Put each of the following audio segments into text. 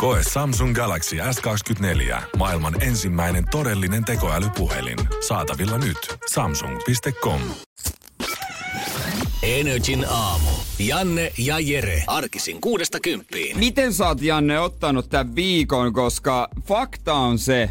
Koe Samsung Galaxy S24. Maailman ensimmäinen todellinen tekoälypuhelin. Saatavilla nyt. Samsung.com. Energin aamu. Janne ja Jere. Arkisin kuudesta kymppiin. Miten sä oot, Janne, ottanut tämän viikon, koska fakta on se,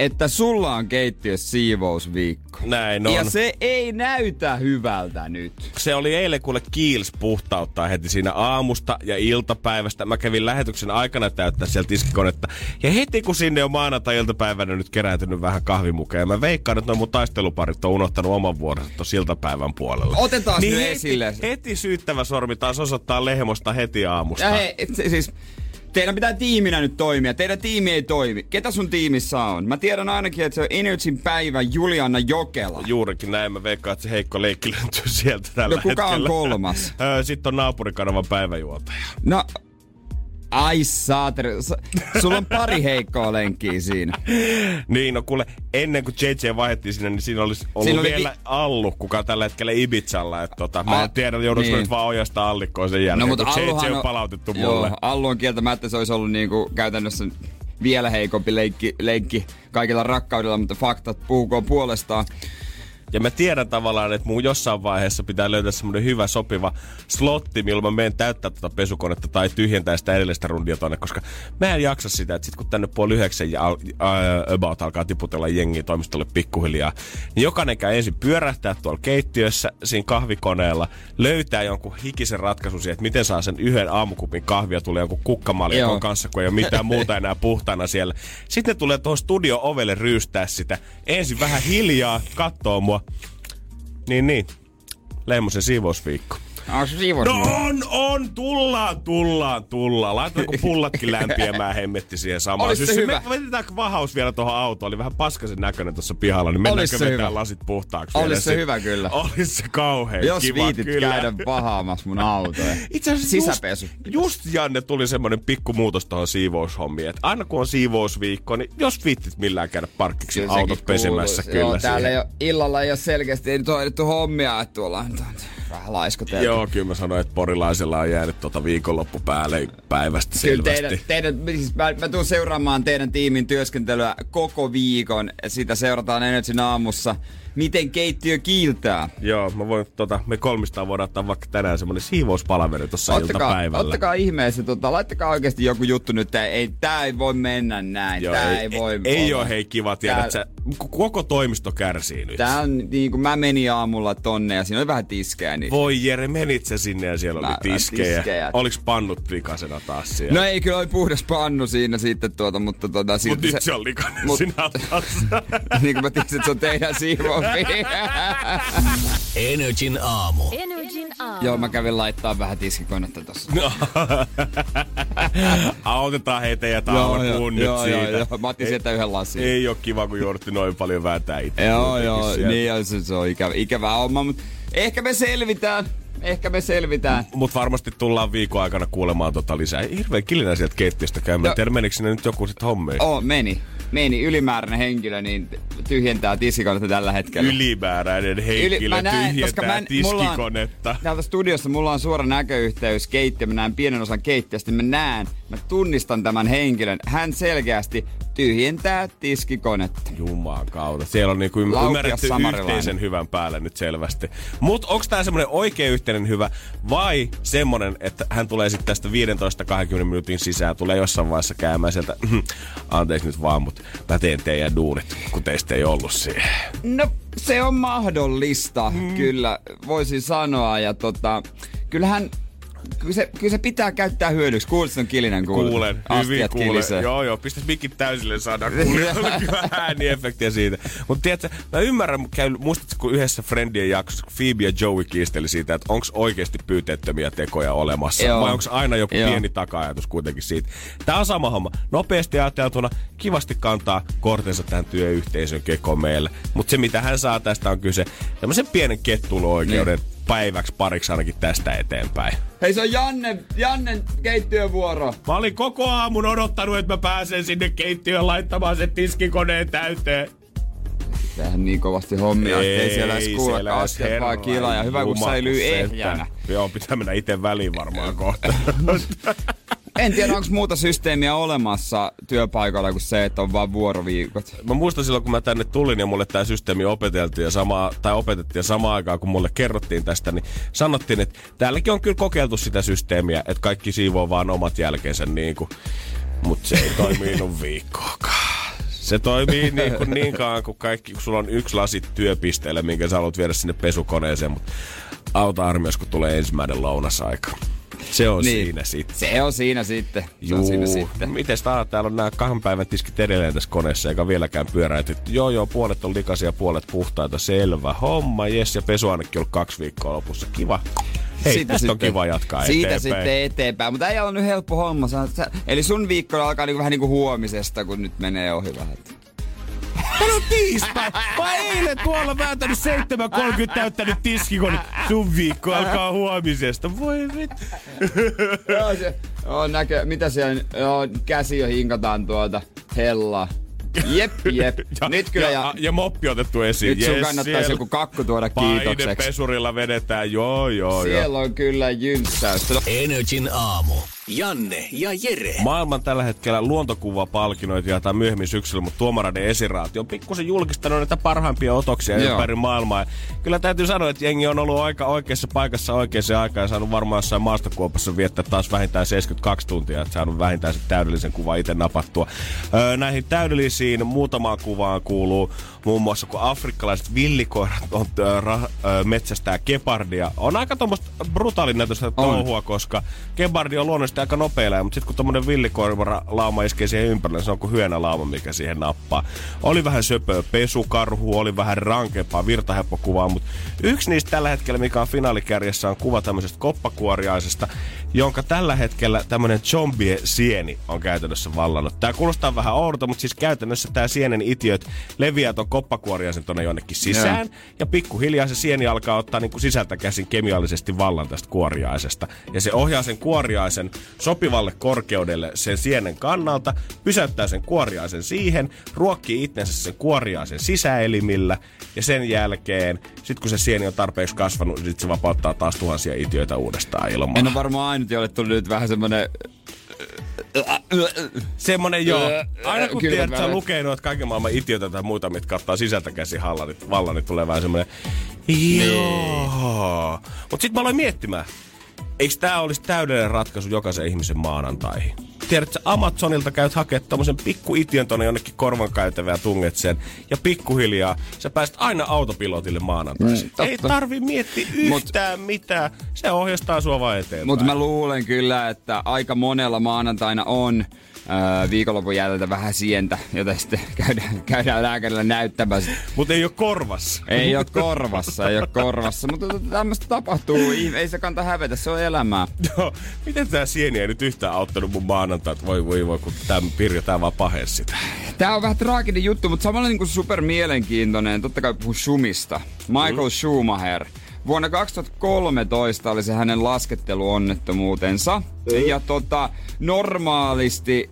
että sulla on keittiössä siivousviikko. Näin on. Ja se ei näytä hyvältä nyt. Se oli eilen kuule Kiils puhtauttaa heti siinä aamusta ja iltapäivästä. Mä kävin lähetyksen aikana täyttää sieltä tiskikonetta. Ja heti kun sinne on maanantai-iltapäivänä nyt kerääntynyt vähän kahvimukeja. Mä veikkaan, että noin mun taisteluparit on unohtanut oman vuoronsa tuossa iltapäivän puolella. Otetaan niin heti, esille. Heti syyttävä sormi taas osoittaa lehmosta heti aamusta. Ja se, siis teidän pitää tiiminä nyt toimia. Teidän tiimi ei toimi. Ketä sun tiimissä on? Mä tiedän ainakin, että se on Energyn päivä Juliana Jokela. Juurikin näin. Mä veikkaan, että se heikko leikki löytyy sieltä tällä No kuka on hetkellä. kolmas? Öö, Sitten on naapurikanavan päiväjuontaja. No, ai saateri. Sulla on pari heikkoa lenkkiä siinä. Niin, no kuule, ennen kuin JJ vaihdettiin sinne, niin siinä olisi ollut Siinä oli vielä vi- Allu, kuka tällä hetkellä Ibizalla. Että tota, mä en tiedä, joudunko niin. nyt vaan ojasta allikkoon sen jälkeen, no, kun JJ on palautettu joo, mulle. Allu on kieltämättä, se olisi ollut niinku käytännössä vielä heikompi leikki, leikki kaikilla rakkaudella, mutta faktat puhukoon puolestaan. Ja mä tiedän tavallaan, että mun jossain vaiheessa pitää löytää semmonen hyvä sopiva slotti, milloin mä menen täyttää tota pesukonetta tai tyhjentää sitä edellistä rundia tonne, koska mä en jaksa sitä, että sit kun tänne puoli yhdeksän ja ää, about alkaa tiputella jengiä toimistolle pikkuhiljaa, niin jokainen käy ensin pyörähtää tuolla keittiössä siinä kahvikoneella, löytää jonkun hikisen ratkaisun siihen, että miten saa sen yhden aamukupin kahvia, tulee jonkun kukkamaljakon kanssa, kun ei ole mitään muuta enää puhtaana siellä. Sitten ne tulee tuohon studio ovelle ryystää sitä. Ensin vähän hiljaa, kattoo mua. Niin, niin. Leimosen siivousviikko. Onko se siivous? No on, on, tullaan, tullaan, tullaan. Laitetaanko pullatkin lämpiämään hemmetti siihen samaan. Olis se Siis hyvä. Me vedetäänkö vahaus vielä tuohon autoon? Oli vähän paskasen näköinen tuossa pihalla, niin mennäänkö se vetää hyvä. lasit puhtaaksi Olis vielä se hyvä kyllä. Olis se kauhean Jos kiva viitit kyllä. käydä vahaamassa mun autoja. Itse asiassa Sisäpesu. Just, just Janne tuli semmonen pikku muutos tuohon siivoushommiin, että aina kun on siivousviikko, niin jos viittit millään käydä parkkiksi autot pesemässä kyllä Joo, täällä ei ole, illalla ei ole selkeästi ei nyt hoidettu hommia, että tuolla on vähän laiskoteltu. Joo, kyllä mä sanoin, että porilaisella on jäänyt tota viikonloppu päälle päivästä Kyllä selvästi. teidän, teidän, siis mä, mä tuun seuraamaan teidän tiimin työskentelyä koko viikon. Sitä seurataan Energyn aamussa. Miten keittiö kiiltää? Joo, mä voin, tota, me kolmistaan voidaan ottaa vaikka tänään semmonen siivouspalvelu tuossa Ottakaa, iltapäivällä. ottakaa ihmeessä, tota, laittakaa oikeasti joku juttu nyt, että ei, tää ei voi mennä näin, Joo, tää ei, ei, voi ei, ei ole hei kiva tiedä, Tää- että sä, koko toimisto kärsii nyt. Tää on niin kuin mä menin aamulla tonne ja siinä oli vähän tiskejä. Niin... Voi Jere, menit sä sinne ja siellä Mä- oli tiskejä. tiskejä. Oliks pannut likasena taas siellä? No ei, kyllä oli puhdas pannu siinä sitten tuota, mutta tota, Mut nyt se on likainen mut- sinä taas. niin kuin mä tiesin, että se on teidän siivous. Energin aamu. Energin aamu. Joo, mä kävin laittaa vähän tiskikonetta tossa. No. Autetaan heitä ja alkuun nyt joo, siitä. joo, joo. Mä otin sieltä yhden lasin. Ei oo kiva, kun joudutti noin paljon vääntää itse. Joo, joo, sieltä. niin se, se on ikävä, ikävä homma, mutta ehkä me selvitään. Ehkä me selvitään. Mut varmasti tullaan viikon aikana kuulemaan tota lisää. Hirveän kilinä sieltä keittiöstä käymään. Joo. Tiedä, menikö sinne nyt joku sit hommiin? Oh, meni. Meni. Ylimääräinen henkilö niin tyhjentää tiskikonetta tällä hetkellä. Ylimääräinen henkilö mä näen, koska tyhjentää mä en- mulla on- tiskikonetta. Täältä studiossa mulla on suora näköyhteys keittiö, mä näen pienen osan keittiöstä, mä näen, mä tunnistan tämän henkilön. Hän selkeästi tyhjentää tiskikonetta. Jumaan kautta. Siellä on niinku ymmärretty yhteisen hyvän päälle nyt selvästi. Mut onks tää semmonen oikea yhteinen hyvä vai semmonen, että hän tulee sitten tästä 15-20 minuutin sisään, tulee jossain vaiheessa käymään sieltä, anteeksi nyt vaan, mut mä teen teidän duunit, kun teistä ei ollut siihen. No, se on mahdollista, mm. kyllä, voisin sanoa. Ja tota, kyllähän kyllä se, kyllä se pitää käyttää hyödyksi. Kuulit sen kilinen kuulet? Kuulen, hyvin kuulen. Kilisee. Joo, joo, pistä mikit täysille saadaan kuulla. kyllä ääniefektiä siitä. Mutta tiedätkö, mä ymmärrän, käy, muistatko, kun yhdessä Friendien jaksossa Phoebe ja Joey kiisteli siitä, että onko oikeasti pyyteettömiä tekoja olemassa, joo. vai onko aina joku joo. pieni taka-ajatus kuitenkin siitä. Tämä on sama homma. Nopeasti ajateltuna, kivasti kantaa kortensa tähän työyhteisön kekoon meille. Mutta se, mitä hän saa tästä, on kyse tämmöisen pienen kettulo-oikeuden niin päiväksi pariksi ainakin tästä eteenpäin. Hei se on Janne, Jannen keittiövuoro. Mä olin koko aamun odottanut, että mä pääsen sinne keittiöön laittamaan sen tiskikoneen täyteen. Tähän niin kovasti hommia, ei, ettei siellä edes kuule vaan kilaa ja hyvä kun säilyy ehjänä. Joo, pitää mennä itse väliin varmaan kohta. En tiedä, onko muuta systeemiä olemassa työpaikalla kuin se, että on vain vuoroviikot. Mä muistan silloin, kun mä tänne tulin ja mulle tämä systeemi opeteltiin ja sama, tai opetettiin ja samaan aikaan, kun mulle kerrottiin tästä, niin sanottiin, että täälläkin on kyllä kokeiltu sitä systeemiä, että kaikki siivoo vaan omat jälkeensä niin kuin, mutta se ei toiminut viikkoakaan. Se toimii niin, kuin niin kauan kuin kaikki, kun sulla on yksi lasi työpisteellä, minkä sä haluat viedä sinne pesukoneeseen, mutta auta armias, kun tulee ensimmäinen lounasaika. Se on niin. siinä sitten. Se on siinä sitten. Se Juu. on siinä sitten. Miten tää, täällä on nämä kahden päivän tiskit edelleen tässä koneessa, eikä vieläkään pyöräyty. Joo, joo, puolet on likaisia, puolet puhtaita. Selvä homma, jes. Ja pesu ainakin ollut kaksi viikkoa lopussa. Kiva. Hei, siitä tästä sitten, on kiva jatkaa Siitä eteenpäin. sitten eteenpäin. Mutta ei ole nyt helppo homma. Eli sun viikko alkaa niinku vähän niin kuin huomisesta, kun nyt menee ohi vähän. Tänään on tiistai. Mä eilen tuolla vääntänyt 7.30 täyttänyt tiskikon. Sun viikko alkaa huomisesta. Voi vittu. Joo, se on näkö, mitä siellä, joo, käsi jo hinkataan tuota hella. Jep, jep. ja, Nyt kyllä. Ja, ja, ja moppi otettu esiin. Nyt sun yes, kannattaisi joku kakku tuoda kiitokseksi. pesurilla vedetään, joo joo Siellä joo. on kyllä jyntsäystä. Energin aamu. Janne ja Jere. Maailman tällä hetkellä luontokuvapalkinnoita jaetaan myöhemmin syksyllä, mutta tuomaraiden esiraati on pikkusen julkistanut näitä parhaimpia otoksia Joo. ympäri maailmaa. Ja kyllä täytyy sanoa, että jengi on ollut aika oikeassa paikassa oikeaan aikaan ja saanut varmaan jossain maastokuopassa viettää taas vähintään 72 tuntia, että saanut vähintään se täydellisen kuvan itse napattua. Öö, näihin täydellisiin muutamaan kuvaan kuuluu muun muassa, kun afrikkalaiset villikoirat on öö, ra, öö, metsästää kepardia. On aika tuommoista brutaalin näytöstä touhua, koska kepardi on luonnollisesti aika nopeilla, mutta sitten kun tommonen villikoira lauma iskee siihen ympärille, se on kuin lauma, mikä siihen nappaa. Oli vähän söpöä pesukarhu, oli vähän rankempaa virtaheppokuvaa, mutta yksi niistä tällä hetkellä, mikä on finaalikärjessä, on kuva tämmöisestä koppakuoriaisesta, jonka tällä hetkellä tämmöinen zombie sieni on käytännössä vallannut. Tää kuulostaa vähän oudolta, mutta siis käytännössä tämä sienen itiöt leviää ton koppakuoriaisen tonne jonnekin sisään. Ja, ja pikkuhiljaa se sieni alkaa ottaa niin kuin sisältä käsin kemiallisesti vallan tästä kuoriaisesta. Ja se ohjaa sen kuoriaisen sopivalle korkeudelle sen sienen kannalta, pysäyttää sen kuoriaisen siihen, ruokkii itsensä sen kuoriaisen sisäelimillä ja sen jälkeen, sit kun se sieni on tarpeeksi kasvanut, sit se vapauttaa taas tuhansia itiöitä uudestaan ilmaan. En ole varmaan ainut, jolle tuli nyt vähän semmonen Semmonen joo. Aina kun tiedät, että sä lukee noita kaiken maailman itioita tai muuta, mitkä kattaa sisältä käsi vallan, niin tulee vähän semmonen joo. Mut sit mä aloin miettimään, Eikö tämä olisi täydellinen ratkaisu jokaisen ihmisen maanantaihin? Tiedätkö, Amazonilta käyt hakemaan tommosen pikku ition tonne jonnekin korvan käytävää ja tunget sen. Ja pikkuhiljaa sä pääset aina autopilotille maanantaisin. Mm, Ei tarvi miettiä yhtään Mut, mitään. Se ohjastaa sua vaan eteenpäin. Mutta mä luulen kyllä, että aika monella maanantaina on öö, viikonlopun jäljiltä vähän sientä, jota sitten käydään, käydään lääkärillä näyttämässä. Mutta ei ole korvassa. Ei ole korvassa, ei ole korvassa. Mutta tämmöistä tapahtuu. Ei se kanta hävetä, se on elämää. Joo, miten tämä sieni ei nyt yhtään auttanut mun maanantai, voi voi voi, kun tämä Pirjo tää vaan pahes sitä. Tää on vähän traaginen juttu, mutta samalla niin kuin super mielenkiintoinen. Totta kai puhuu Schumista. Michael mm. Schumacher. Vuonna 2013 oli se hänen lasketteluonnettomuutensa. Mm. Ja tota, normaalisti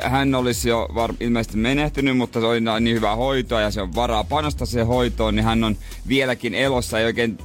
hän olisi jo var- ilmeisesti menehtynyt, mutta se oli niin hyvää hoitoa ja se on varaa panostaa siihen hoitoon, niin hän on vieläkin elossa, ei oikein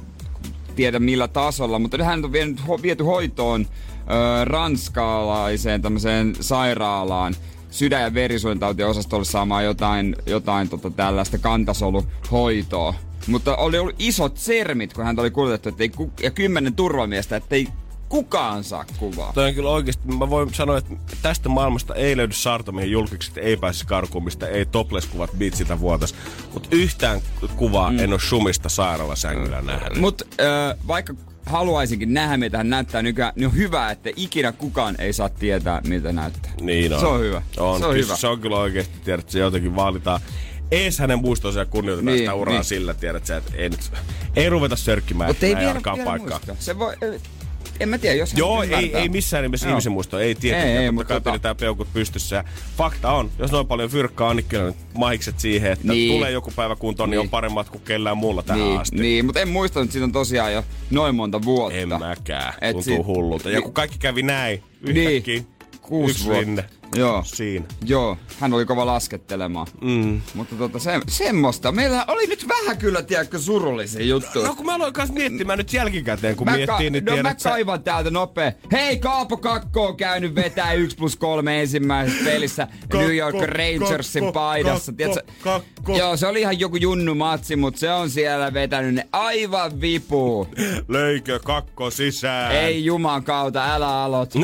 tiedä millä tasolla, mutta hän on vienyt, ho- viety hoitoon ö, ranskalaiseen tämmöiseen sairaalaan sydän- ja verisuonitautiosastolle saamaan jotain, jotain tota tällaista kantasoluhoitoa. Mutta oli ollut isot sermit, kun hän oli kuljetettu, ja kymmenen turvamiestä, ettei kukaan saa kuvaa. Toi on kyllä oikeasti, mä voin sanoa, että tästä maailmasta ei löydy saarta, mihin julkikset ei pääsisi karkuun, mistä ei topless-kuvat bitsiltä vuotas. Mutta yhtään kuvaa mm. en ole Shumista sairaalasängyllä nähnyt. Mutta äh, vaikka haluaisinkin nähdä, mitä hän näyttää nykyään, niin on hyvä, että ikinä kukaan ei saa tietää, miltä näyttää. Niin on. Se on hyvä. On. Se on Kyllä hyvä. Se on kyllä oikeasti, tiedät, että se jotenkin vaalitaan ees hänen muistonsa ja kunnioitetaan Niin, sitä uraa niin. sillä, tiedät sä, että ei, nyt, ei ruveta sörkkimään ei vielä, vielä paikkaa. Se voi, en mä tiedä, jos hän Joo, ei, ymmärtää. ei missään nimessä Joo. ihmisen muisto, ei tietenkään. Ei, ei, mutta kai tota- pidetään peukut pystyssä. Ja fakta on, jos noin paljon fyrkkaa on, niin kyllä nyt mahikset siihen, että Niin. tulee joku päivä kuntoon, niin. Niin. on paremmat kuin kellään muulla tähän Niin, asti. niin, mutta en muista, että siitä on tosiaan jo noin monta vuotta. En mäkään. Et Tuntuu sit- hullulta. Ja niin- kun kaikki kävi näin, Niin. yhtäkkiä Kuusi yksi vuotta. rinne. Joo. Siinä. Joo, hän oli kova laskettelemaan. Mm. Mutta tota, se, semmoista. Meillä oli nyt vähän kyllä, tiedätkö, surullisia juttuja. No kun mä aloin kanssa miettimään nyt jälkikäteen, kun mä, miettii, niin no, tiedät mä sä- kaivan täältä nopea. Hei, Kaapo Kakko on käynyt vetää 1 plus 3 ensimmäisessä pelissä New York Kakko, Rangersin Kakko, paidassa. Kakko? Kakko. Joo, se oli ihan joku junnu matsi, mutta se on siellä vetänyt ne aivan vipuun. Löikö kakko sisään? Ei juman kautta, älä aloit.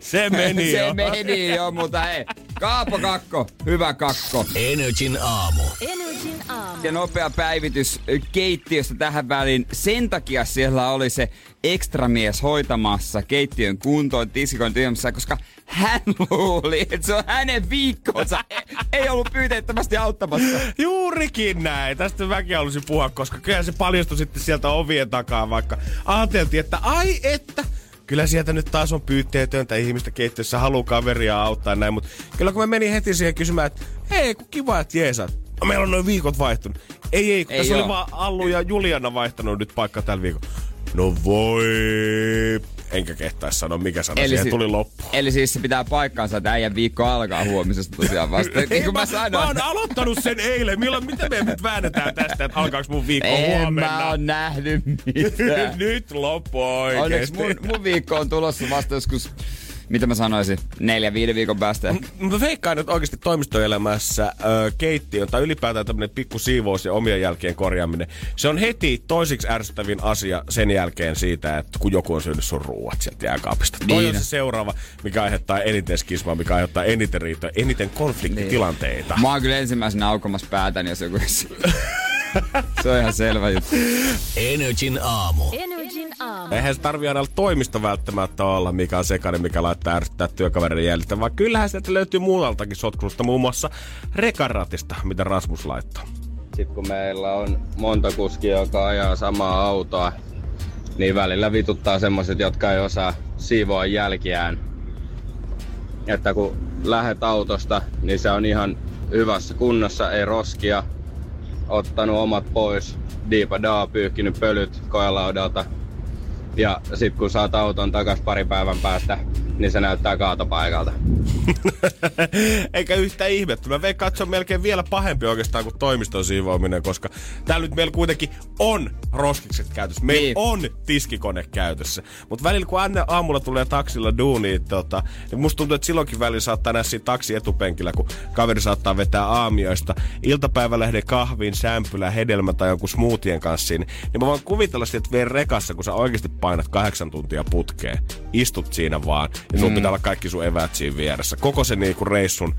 Se meni se jo. meni jo, mutta hei. Kaapo Kakko, hyvä Kakko. Energin aamu. Energin aamu. Ja nopea päivitys keittiöstä tähän väliin. Sen takia siellä oli se ekstramies hoitamassa keittiön kuntoon tiskikoin tyhjämässä, koska hän luuli, että se on hänen viikkonsa. Ei- Ei ollut pyyteettömästi auttamassa. Juurikin näin. Tästä mäkin halusin puhua, koska kyllä se paljastui sitten sieltä ovien takaa, vaikka ajateltiin, että ai että, kyllä sieltä nyt taas on pyytteetöntä ihmistä keittiössä, haluaa kaveria auttaa näin, mutta kyllä kun mä menin heti siihen kysymään, että hei, kun kiva, että jeesat. Meillä on noin viikot vaihtunut. Ei, ei, kun Ei tässä oo. oli vaan Allu ja Juliana vaihtanut nyt paikka tällä viikolla. No voi, enkä kehtaisi sanoa, mikä sana siihen si- tuli loppu. Eli siis se pitää paikkaansa, että äijän viikko alkaa huomisesta tosiaan vasta. niin kuin mä mä, sanoin. mä oon aloittanut sen eilen. Milloin, mitä me nyt väännetään tästä, että alkaaks mun viikko En huomenna? mä oon nähnyt mitään. nyt loppu Onneksi oikeesti. mun, mun viikko on tulossa vasta joskus, mitä mä sanoisin, neljä, viiden viikon päästä. Mä veikkaan, että oikeasti toimistoelämässä ö, keittiön tai ylipäätään tämmönen pikku siivous ja omien jälkeen korjaaminen, se on heti toisiksi ärsyttävin asia sen jälkeen siitä, että kun joku on syönyt sun ruuat sieltä jääkaapista. Toi Niin. on se seuraava, mikä aiheuttaa eniten skismaa, mikä aiheuttaa eniten riitoja, eniten konfliktitilanteita. Mä oon kyllä ensimmäisenä aukomassa päätäni, jos joku Se on ihan selvä juttu. Energin aamu. Energin aamu. Eihän se tarvi aina olla toimisto välttämättä olla, mikä on sekainen, mikä laittaa ärsyttää työkaverin jäljiltä, vaan kyllähän sieltä löytyy muualtakin sotkusta, muun muassa rekaratista, mitä Rasmus laittaa. Sitten kun meillä on monta kuskia, joka ajaa samaa autoa, niin välillä vituttaa semmoset, jotka ei osaa siivoa jälkiään. Että kun lähet autosta, niin se on ihan hyvässä kunnossa, ei roskia. Ottanut omat pois, diipa daa, pyyhkinyt pölyt koelaudalta. Ja sit kun saat auton takas pari päivän päästä, niin se näyttää kaatopaikalta. Eikä yhtä ihmettä. Mä veikkaan, että se on melkein vielä pahempi oikeastaan kuin toimiston siivoaminen, koska täällä nyt meillä kuitenkin on roskikset käytössä. Meillä Niin. on tiskikone käytössä. Mutta välillä kun Anne aamulla tulee taksilla duuniin, tota, niin musta tuntuu, että silloinkin välillä saattaa nähdä siinä taksi etupenkillä, kun kaveri saattaa vetää aamioista iltapäivälehden kahvin, sämpylä, hedelmä tai jonkun smoothien kanssa siinä. Niin mä voin kuvitella sitä, että vielä rekassa, kun sä oikeasti painat kahdeksan tuntia putkeen, istut siinä vaan, ja sun mm. pitää olla kaikki sun eväät siinä vieressä. Koko se niinku reissun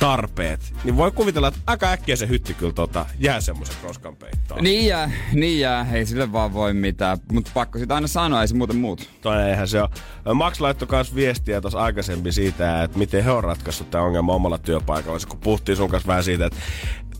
tarpeet. Niin voi kuvitella, että aika äkkiä se hytti kyllä tota, jää semmoisen roskan peittoon. Niin jää, niin jää, ei sille vaan voi mitään. Mutta pakko sitä aina sanoa, ei se muuten muut. Toi eihän se ole. Max laittoi myös viestiä tuossa aikaisemmin siitä, että miten he on ratkaissut tämä ongelma omalla työpaikalla. Kun puhuttiin sun kanssa vähän siitä, että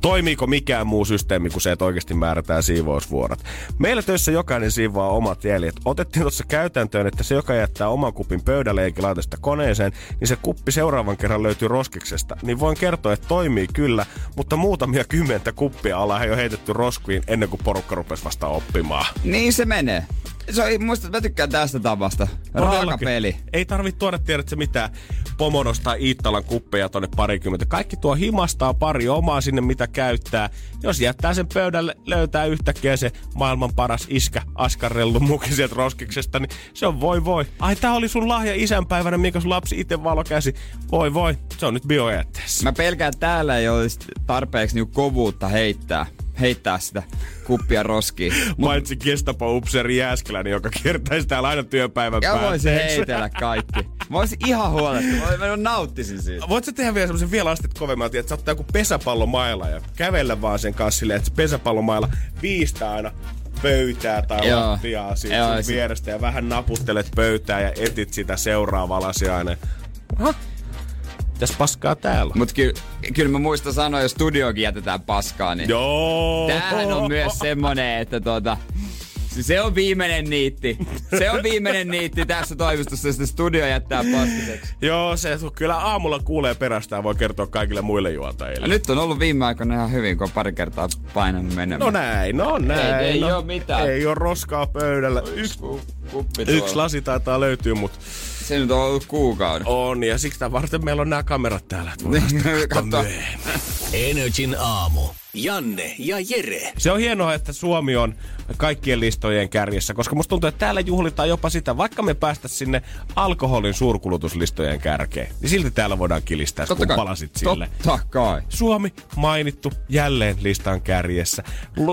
toimiiko mikään muu systeemi kuin se, että oikeasti määrätään siivousvuorot. Meillä töissä jokainen siivoaa omat jäljet. Otettiin tuossa käytäntöön, että se, joka jättää oman kupin pöydälle eikä laita sitä koneeseen, niin se kuppi seuraavan kerran löytyy roskiksesta. Niin voin kertoa, että toimii kyllä, mutta muutamia kymmentä kuppia ollaan jo heitetty roskuiin ennen kuin porukka rupesi vasta oppimaan. Niin se menee. Se on, muista, mä tykkään tästä tavasta. Raaka peli. Ei tarvitse tuoda tiedätkö mitään Pomonos tai Iittalan kuppeja tonne parikymmentä. Kaikki tuo himastaa pari omaa sinne, mitä käyttää. Jos jättää sen pöydälle, löytää yhtäkkiä se maailman paras iskä askarrellu muki sieltä roskiksesta, niin se on voi voi. Ai tää oli sun lahja isänpäivänä, minkä sun lapsi itse valo käsi. Voi voi, se on nyt biojätteessä. Mä pelkään, että täällä ei olisi tarpeeksi niinku kovuutta heittää, heittää sitä kuppia roskiin. Mut Paitsi Gestapo-upseeri Jääskeläinen, joka kiertäisi täällä aina työpäivän ja voisin päätteeksi. heitellä kaikki. Mä olisin ihan huolestunut. Mä, nauttisin siitä. Voit sä tehdä vielä semmoisen vielä astet kovemmalta, että sä ottaa joku pesäpallomailla ja kävellä vaan sen kanssa silleen, että pesäpallomailla viistää aina pöytää tai Joo. lattiaa siitä Joo, sun vierestä ja vähän naputtelet pöytää ja etit sitä seuraavaa lasiainen. Aha. Mitäs paskaa täällä? on? Mut kyllä kyl mä muistan sanoa, jos studiokin jätetään paskaa, niin Joo. tämähän on myös semmonen, että tota, se on viimeinen niitti. Se on viimeinen niitti tässä toimistossa, jos studio jättää paskiseksi. Joo, se kyllä aamulla kuulee perästään, voi kertoa kaikille muille juontajille. Ja nyt on ollut viime aikoina ihan hyvin, kun on pari kertaa painanut menemään. No näin, no näin. ei no, oo mitään. Ei oo roskaa pöydällä. Yksi, Kuppi yksi lasi taitaa löytyä, mutta Se nyt on ollut kuukauden. on. Ja siksi tää varten meillä on nämä kamerat täällä. katsoa Katso. Energin aamu. Janne ja Jere. Se on hienoa, että Suomi on kaikkien listojen kärjessä, koska musta tuntuu, että täällä juhlitaan jopa sitä, vaikka me päästä sinne alkoholin suurkulutuslistojen kärkeen, niin silti täällä voidaan kilistää, kun palasit sille. Totta kai. Suomi mainittu jälleen listan kärjessä.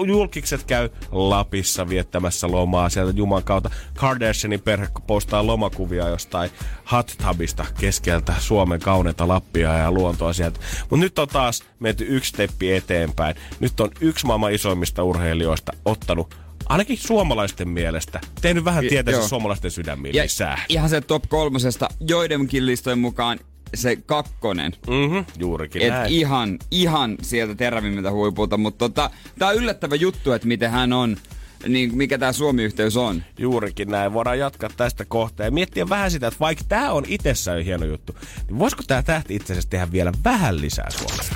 Julkikset käy Lapissa viettämässä lomaa sieltä Juman kautta. Kardashianin perhe postaa lomakuvia jostain hot tubista keskeltä Suomen kauneita Lappia ja luontoa sieltä. Mutta nyt on taas menty yksi steppi eteenpäin. Nyt on yksi maailman isoimmista urheilijoista ottanut ainakin suomalaisten mielestä, tehnyt vähän tietänsä suomalaisten sydämiin Ja lisää. ihan se top kolmosesta, joidenkin listojen mukaan se kakkonen. Mhm, juurikin Et näin. ihan, ihan sieltä terävimmiltä huipulta, mutta tota, tää on yllättävä juttu, että miten hän on, niin mikä tämä Suomi-yhteys on. Juurikin näin. Voidaan jatkaa tästä kohtaa ja miettiä vähän sitä, että vaikka tämä on itsessään jo hieno juttu, niin voisiko tämä tähti itse asiassa tehdä vielä vähän lisää Suomessa?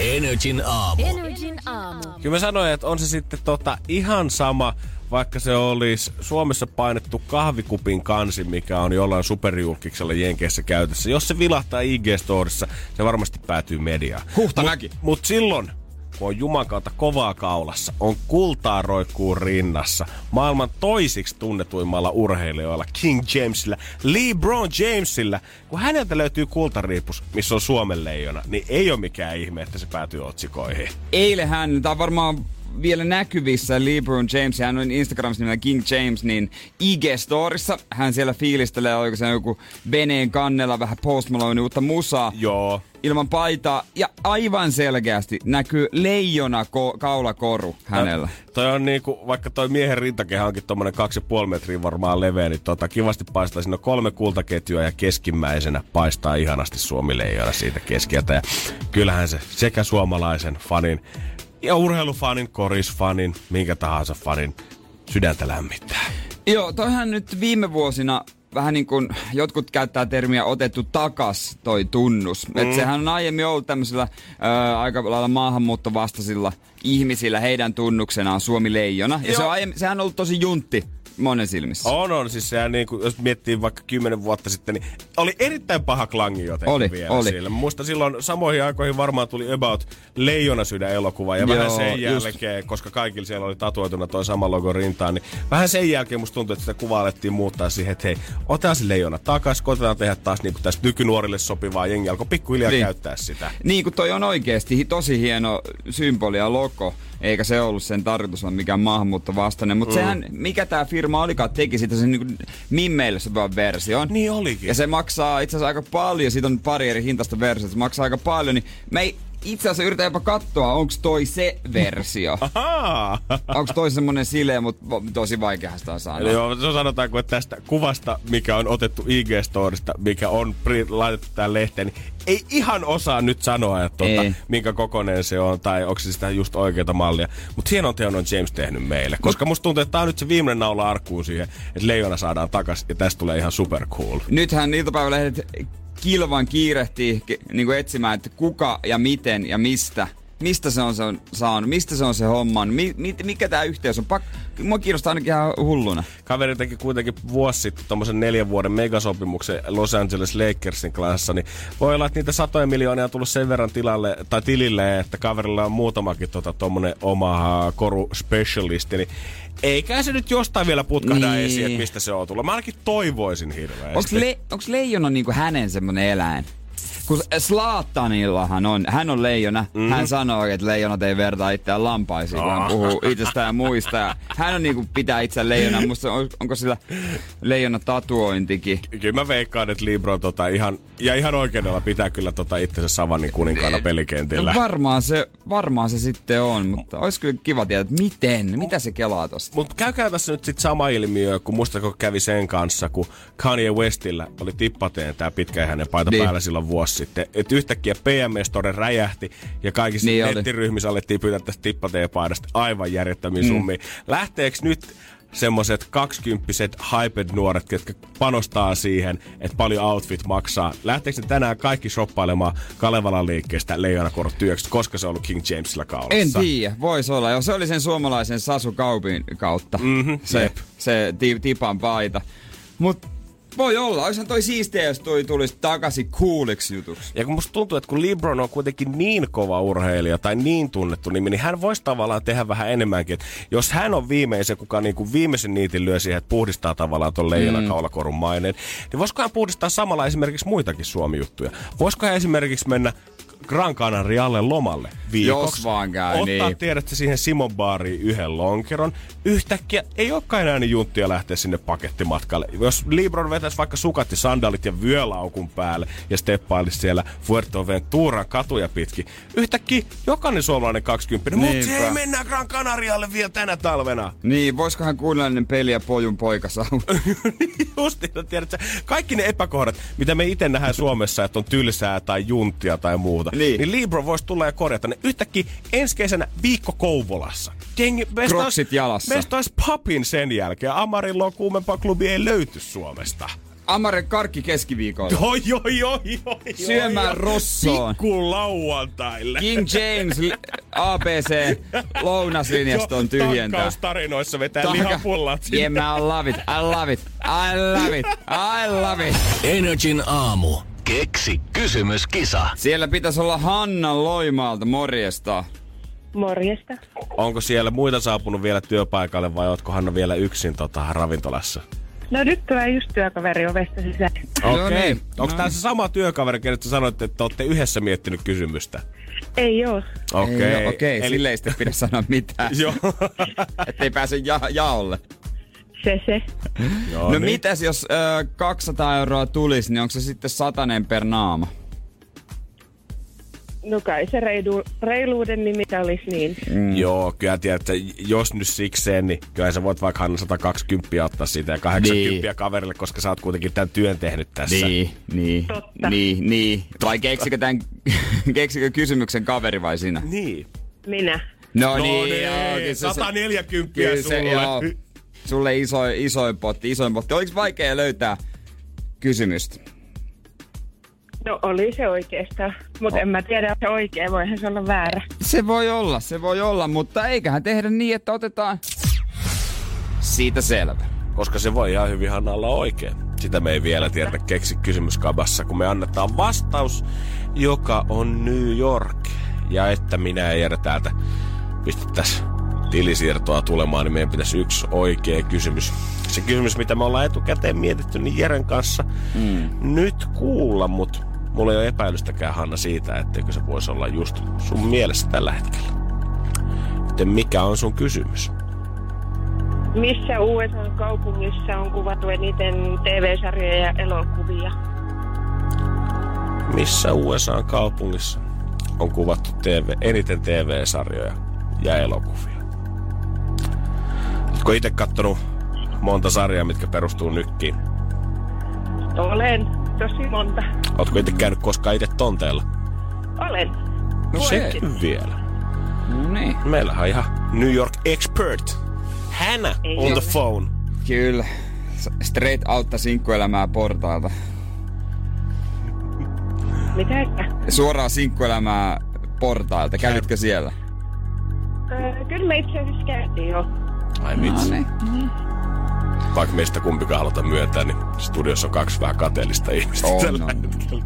Energin aamu. Energin aamu. Kyllä mä sanoin, että on se sitten tota ihan sama, vaikka se olisi Suomessa painettu kahvikupin kansi, mikä on jollain superjulkiksella Jenkeissä käytössä. Jos se vilahtaa IG-storissa, se varmasti päätyy mediaan. Huhtamäki. Mut, mut silloin, kun on Juman kautta kovaa kaulassa, on kultaa roikkuu rinnassa, maailman toisiksi tunnetuimmalla urheilijoilla, King Jamesillä, LeBron Jamesillä, kun häneltä löytyy kultariipus, missä on Suomen leijona, niin ei ole mikään ihme, että se päätyy otsikoihin. Eilen hän, on varmaan vielä näkyvissä LeBron James, hän on Instagramissa nimellä King James, niin IG-storissa hän siellä fiilistelee, oliko se joku veneen kannella vähän Post Malone uutta musaa. Joo. Ilman paitaa ja aivan selkeästi näkyy leijona ko- kaulakoru hänellä. Toi on niinku, vaikka toi miehen rintakehä onkin tommonen 2,5 metriä varmaan leveä, niin tota, kivasti paistaa. Siinä on kolme kultaketjua ja keskimmäisenä paistaa ihanasti Suomi leijona siitä keskeltä. Ja kyllähän se sekä suomalaisen fanin ja urheilufanin, korisfanin, minkä tahansa fanin sydäntä lämmittää. Joo, toihan nyt viime vuosina vähän niin kuin jotkut käyttää termiä otettu takas toi tunnus. Mm. Et sehän on aiemmin ollut tämmöisillä ää, aika lailla maahanmuuttovastaisilla ihmisillä heidän tunnuksenaan Suomi leijona. Ja se on aiemmin, sehän on ollut tosi juntti monen silmissä. On, on. Siis sehän niinku, jos miettii vaikka kymmenen vuotta sitten, niin oli erittäin paha klangi jotenkin Oli, vielä oli. sillä. Mä muistan silloin samoihin aikoihin varmaan tuli About Leijona sydän elokuva ja Joo, vähän sen just. jälkeen, koska kaikilla siellä oli tatuoituna toi sama logo rintaan, niin vähän sen jälkeen musta tuntui, että sitä kuvaa alettiin muuttaa siihen, että hei, otetaan se Leijona takas, koitetaan tehdä taas niinku tässä nykynuorille sopivaa jengi alkoi pikkuhiljaa Niin. käyttää sitä. Niin kuin toi on oikeasti tosi hieno symboli ja logo, eikä se ollut sen tarkoitus on mikään maahanmuutto vastainen. Mutta mm. sehän, mikä tämä firma olikaan, teki sitä sen niin mimmeille sopivan version. Niin olikin. Ja se maksaa itse asiassa aika paljon, siitä on pari eri hintaista versiota, se maksaa aika paljon, niin me ei itse asiassa yritän jopa katsoa, onko toi se versio. Onko toi semmonen sileä, mutta tosi vaikeahan sitä on. Eli joo, se sanotaanko, että tästä kuvasta, mikä on otettu IG-storista, mikä on pri- laitettu tähän lehteen, niin ei ihan osaa nyt sanoa, että tuota, Ei. minkä kokoinen se on, tai onko se sitä just oikeata mallia. Mutta hienon teon on James tehnyt meille. Koska musta tuntuu, että tää on nyt se viimeinen naula arkkuun siihen, että leijona saadaan takas, ja tästä tulee ihan super cool. Nythän iltapäivälehdet kilvan kiirehtii ki- niin etsimään, että kuka ja miten ja mistä. Mistä se on, se on saanut, mistä se on se homma, mi, mi, mikä tämä yhteys on. Pak, mua kiinnostaa ainakin ihan hulluna. Kaveri teki kuitenkin vuosi sitten tommosen neljän vuoden megasopimuksen Los Angeles Lakersin kanssa, niin voi olla, että niitä satoja miljoonia on tullut sen verran tilalle, tai tilille, että kaverilla on muutamakin tota, tommonen oma koru specialisti, niin eikä se nyt jostain vielä putkahda Niin. esiin, että mistä se on tullut. Mä ainakin toivoisin hirveästi. Onko le, onks leijona niinku hänen semmonen eläin? Kun Slaattanillahan on, hän on leijona. Mm. Hän sanoo, että leijonat ei vertaa itseään lampaisiin, kun hän puhuu itsestään ja muista. Hän on niinku pitää itseään leijona. Musta on, onko sillä leijona tatuointikin? Kyllä mä veikkaan, että Libro tota ihan, ja ihan oikeudella pitää kyllä tota itsensä Savannin kuninkaana pelikentillä. No varmaan se, varmaan se sitten on, mutta olisi kyllä kiva tietää, että miten, mitä se kelaa tosta. Mutta käykää tässä nyt sit sama ilmiö, kun mustako kävi sen kanssa, kun Kanye Westillä oli tippateen tää pitkäikäinen paita Niin. niin. päällä silloin vuosi sitten. Että yhtäkkiä PMS Store räjähti ja kaikissa Niin niin oli. nettiryhmissä alettiin pyytää tästä tippateen paidasta aivan järjettömiä Mm. summia. Lähteekö nyt semmoset kaksikymppiset hyped nuoret, jotka panostaa siihen, että paljon outfit maksaa. Lähteekö ne tänään kaikki shoppailemaan Kalevalan liikkeestä leijonakorot työksi, koska se on ollut King Jamesilla kaulassa? En tiedä, voisi olla. Jo, se oli sen suomalaisen Sasu Kaupin kautta. Mhm, se, jep. se ti, tipan paita. Mut voi olla, olisihan toi siistiä, jos toi tulisi takaisin cooliksi jutuksi. Ja kun musta tuntuu, että kun LeBron on kuitenkin niin kova urheilija tai niin tunnettu nimi, niin hän voisi tavallaan tehdä vähän enemmänkin. Et jos hän on viimeisen, kuka niin kuin viimeisen niitin lyö siihen, että puhdistaa tavallaan tuon leijonakaulakorun maineen, niin voisiko hän puhdistaa samalla esimerkiksi muitakin Suomi-juttuja? Voisiko hän esimerkiksi mennä Gran Canarialle lomalle viikoksi. Jos vaan käy, Ottaa, niin. tiedätkö, siihen Simon baariin yhden lonkeron. Yhtäkkiä ei olekaan enää niin junttia lähteä sinne pakettimatkalle. Jos Libron vetäisi vaikka sukat ja sandalit ja vyölaukun päälle ja steppailisi siellä Fuerteventuran katuja pitkin. Yhtäkkiä jokainen suomalainen 20 mutta hei, mennään Gran Canarialle vielä tänä talvena. Niin, voisikohan kuunnellinen peli ja pojun poikasauna? Justiin, tiedätkö, kaikki ne epäkohdat, mitä me itse nähdään Suomessa, että on tylsää tai juntia tai muuta, Niin. niin Libro voisi tulla ja korjata ne yhtäkkiä ensi kesänä viikko Kouvolassa. Jengi, meistä olisi- jalassa. Meistä olisi papin sen jälkeen. Amarillo kuumempaa klubi ei löyty Suomesta. Amare karkki keskiviikolla. Oi, oi, oi, oi, Syömään oi, rossoon. Pikku lauantaille. King James ABC lounaslinjaston tyhjentää. Tarinoissa vetää Taka- lihapullat. Yeah, I love it. I love it. I love it. I love it. Energin aamu. Keksi kysymyskisa. Siellä pitäisi olla Hanna Loimaalta, morjesta. Morjesta. Onko siellä muita saapunut vielä työpaikalle vai ootko Hanna vielä yksin tota, ravintolassa? No nyt tulee just työkaveri ovesta sisään. No Okei. Okay. niin. Onko No tämä se sama työkaveri, kenet sä sanoitte, että olette yhdessä miettinyt kysymystä? Ei oo. Okei. Ei, no, okei, Eli- sille ei sitten pidä sanoa mitään. Joo. Ettei pääse ja- jaolle. Se se. no, No, niin. mitäs jos ö, 200 euroa tulisi, niin onko se sitten satanen per naama? No kai se reilu, reiluuden nimissä olisi niin. Mm. Joo, kyllä tiedät, että jos nyt sikseen, niin kyllä sä voit vaikka Hanna 120 ottaa siitä ja 80 Niin. kaverille, koska sä oot kuitenkin tämän työn tehnyt tässä. Niin, niin, Totta. niin, niin. Vai keksikö, tämän, keksikö kysymyksen kaveri vai sinä? Niin. Minä. No, No niin, niin, joo, kyllä se- 140 kyllä se, sulle. joo, sulle iso, isoin potti, isoin potti. Oliko vaikea löytää kysymystä? No oli se oikeastaan. Mutta en mä tiedä, onko se oikein. Voihan se olla väärä. Se voi olla, se voi olla, mutta eiköhän tehdä niin, että otetaan siitä selvä. Koska se voi ihan hyvin olla oikein. Sitä me ei vielä tiedetä keksi kysymyskabassa, kun me annetaan vastaus, joka on New York. Ja että minä ja Jere täältä pistettäisiin tilisiirtoa tulemaan, niin meidän pitäisi yksi oikea kysymys. Se kysymys, mitä me ollaan etukäteen mietitty, niin Jeren kanssa mm. nyt kuulla, mutta mulla ei ole epäilystäkään Hanna siitä, etteikö se voisi olla just sun mielessä tällä hetkellä. Joten mikä on sun kysymys? Missä USA-kaupungissa on kuvattu eniten TV-sarjoja ja elokuvia? Missä USA-kaupungissa on kuvattu TV, eniten TV-sarjoja ja elokuvia? Oletko itse kattonut monta sarjaa, mitkä perustuu nykkiin? Olen tosi monta. Oletko itse käynyt koskaan itse tonteella? Olen. No Sekin vielä. No niin. Meillähän on ihan New York expert. Hänä Ei on the ole. phone. Kyllä. Straight outta sinkkuelämää portailta. Mitä että? Suoraan sinkkuelämää portailta. Kävitkö siellä? Öö, kyllä me itse asiassa käytiin jo. Ai vitsi. No niin. Vaikka meistä kumpikaan haluta myöntää, niin studiossa on kaksi vähän kateellista ihmistä On, tällä on. hetkellä.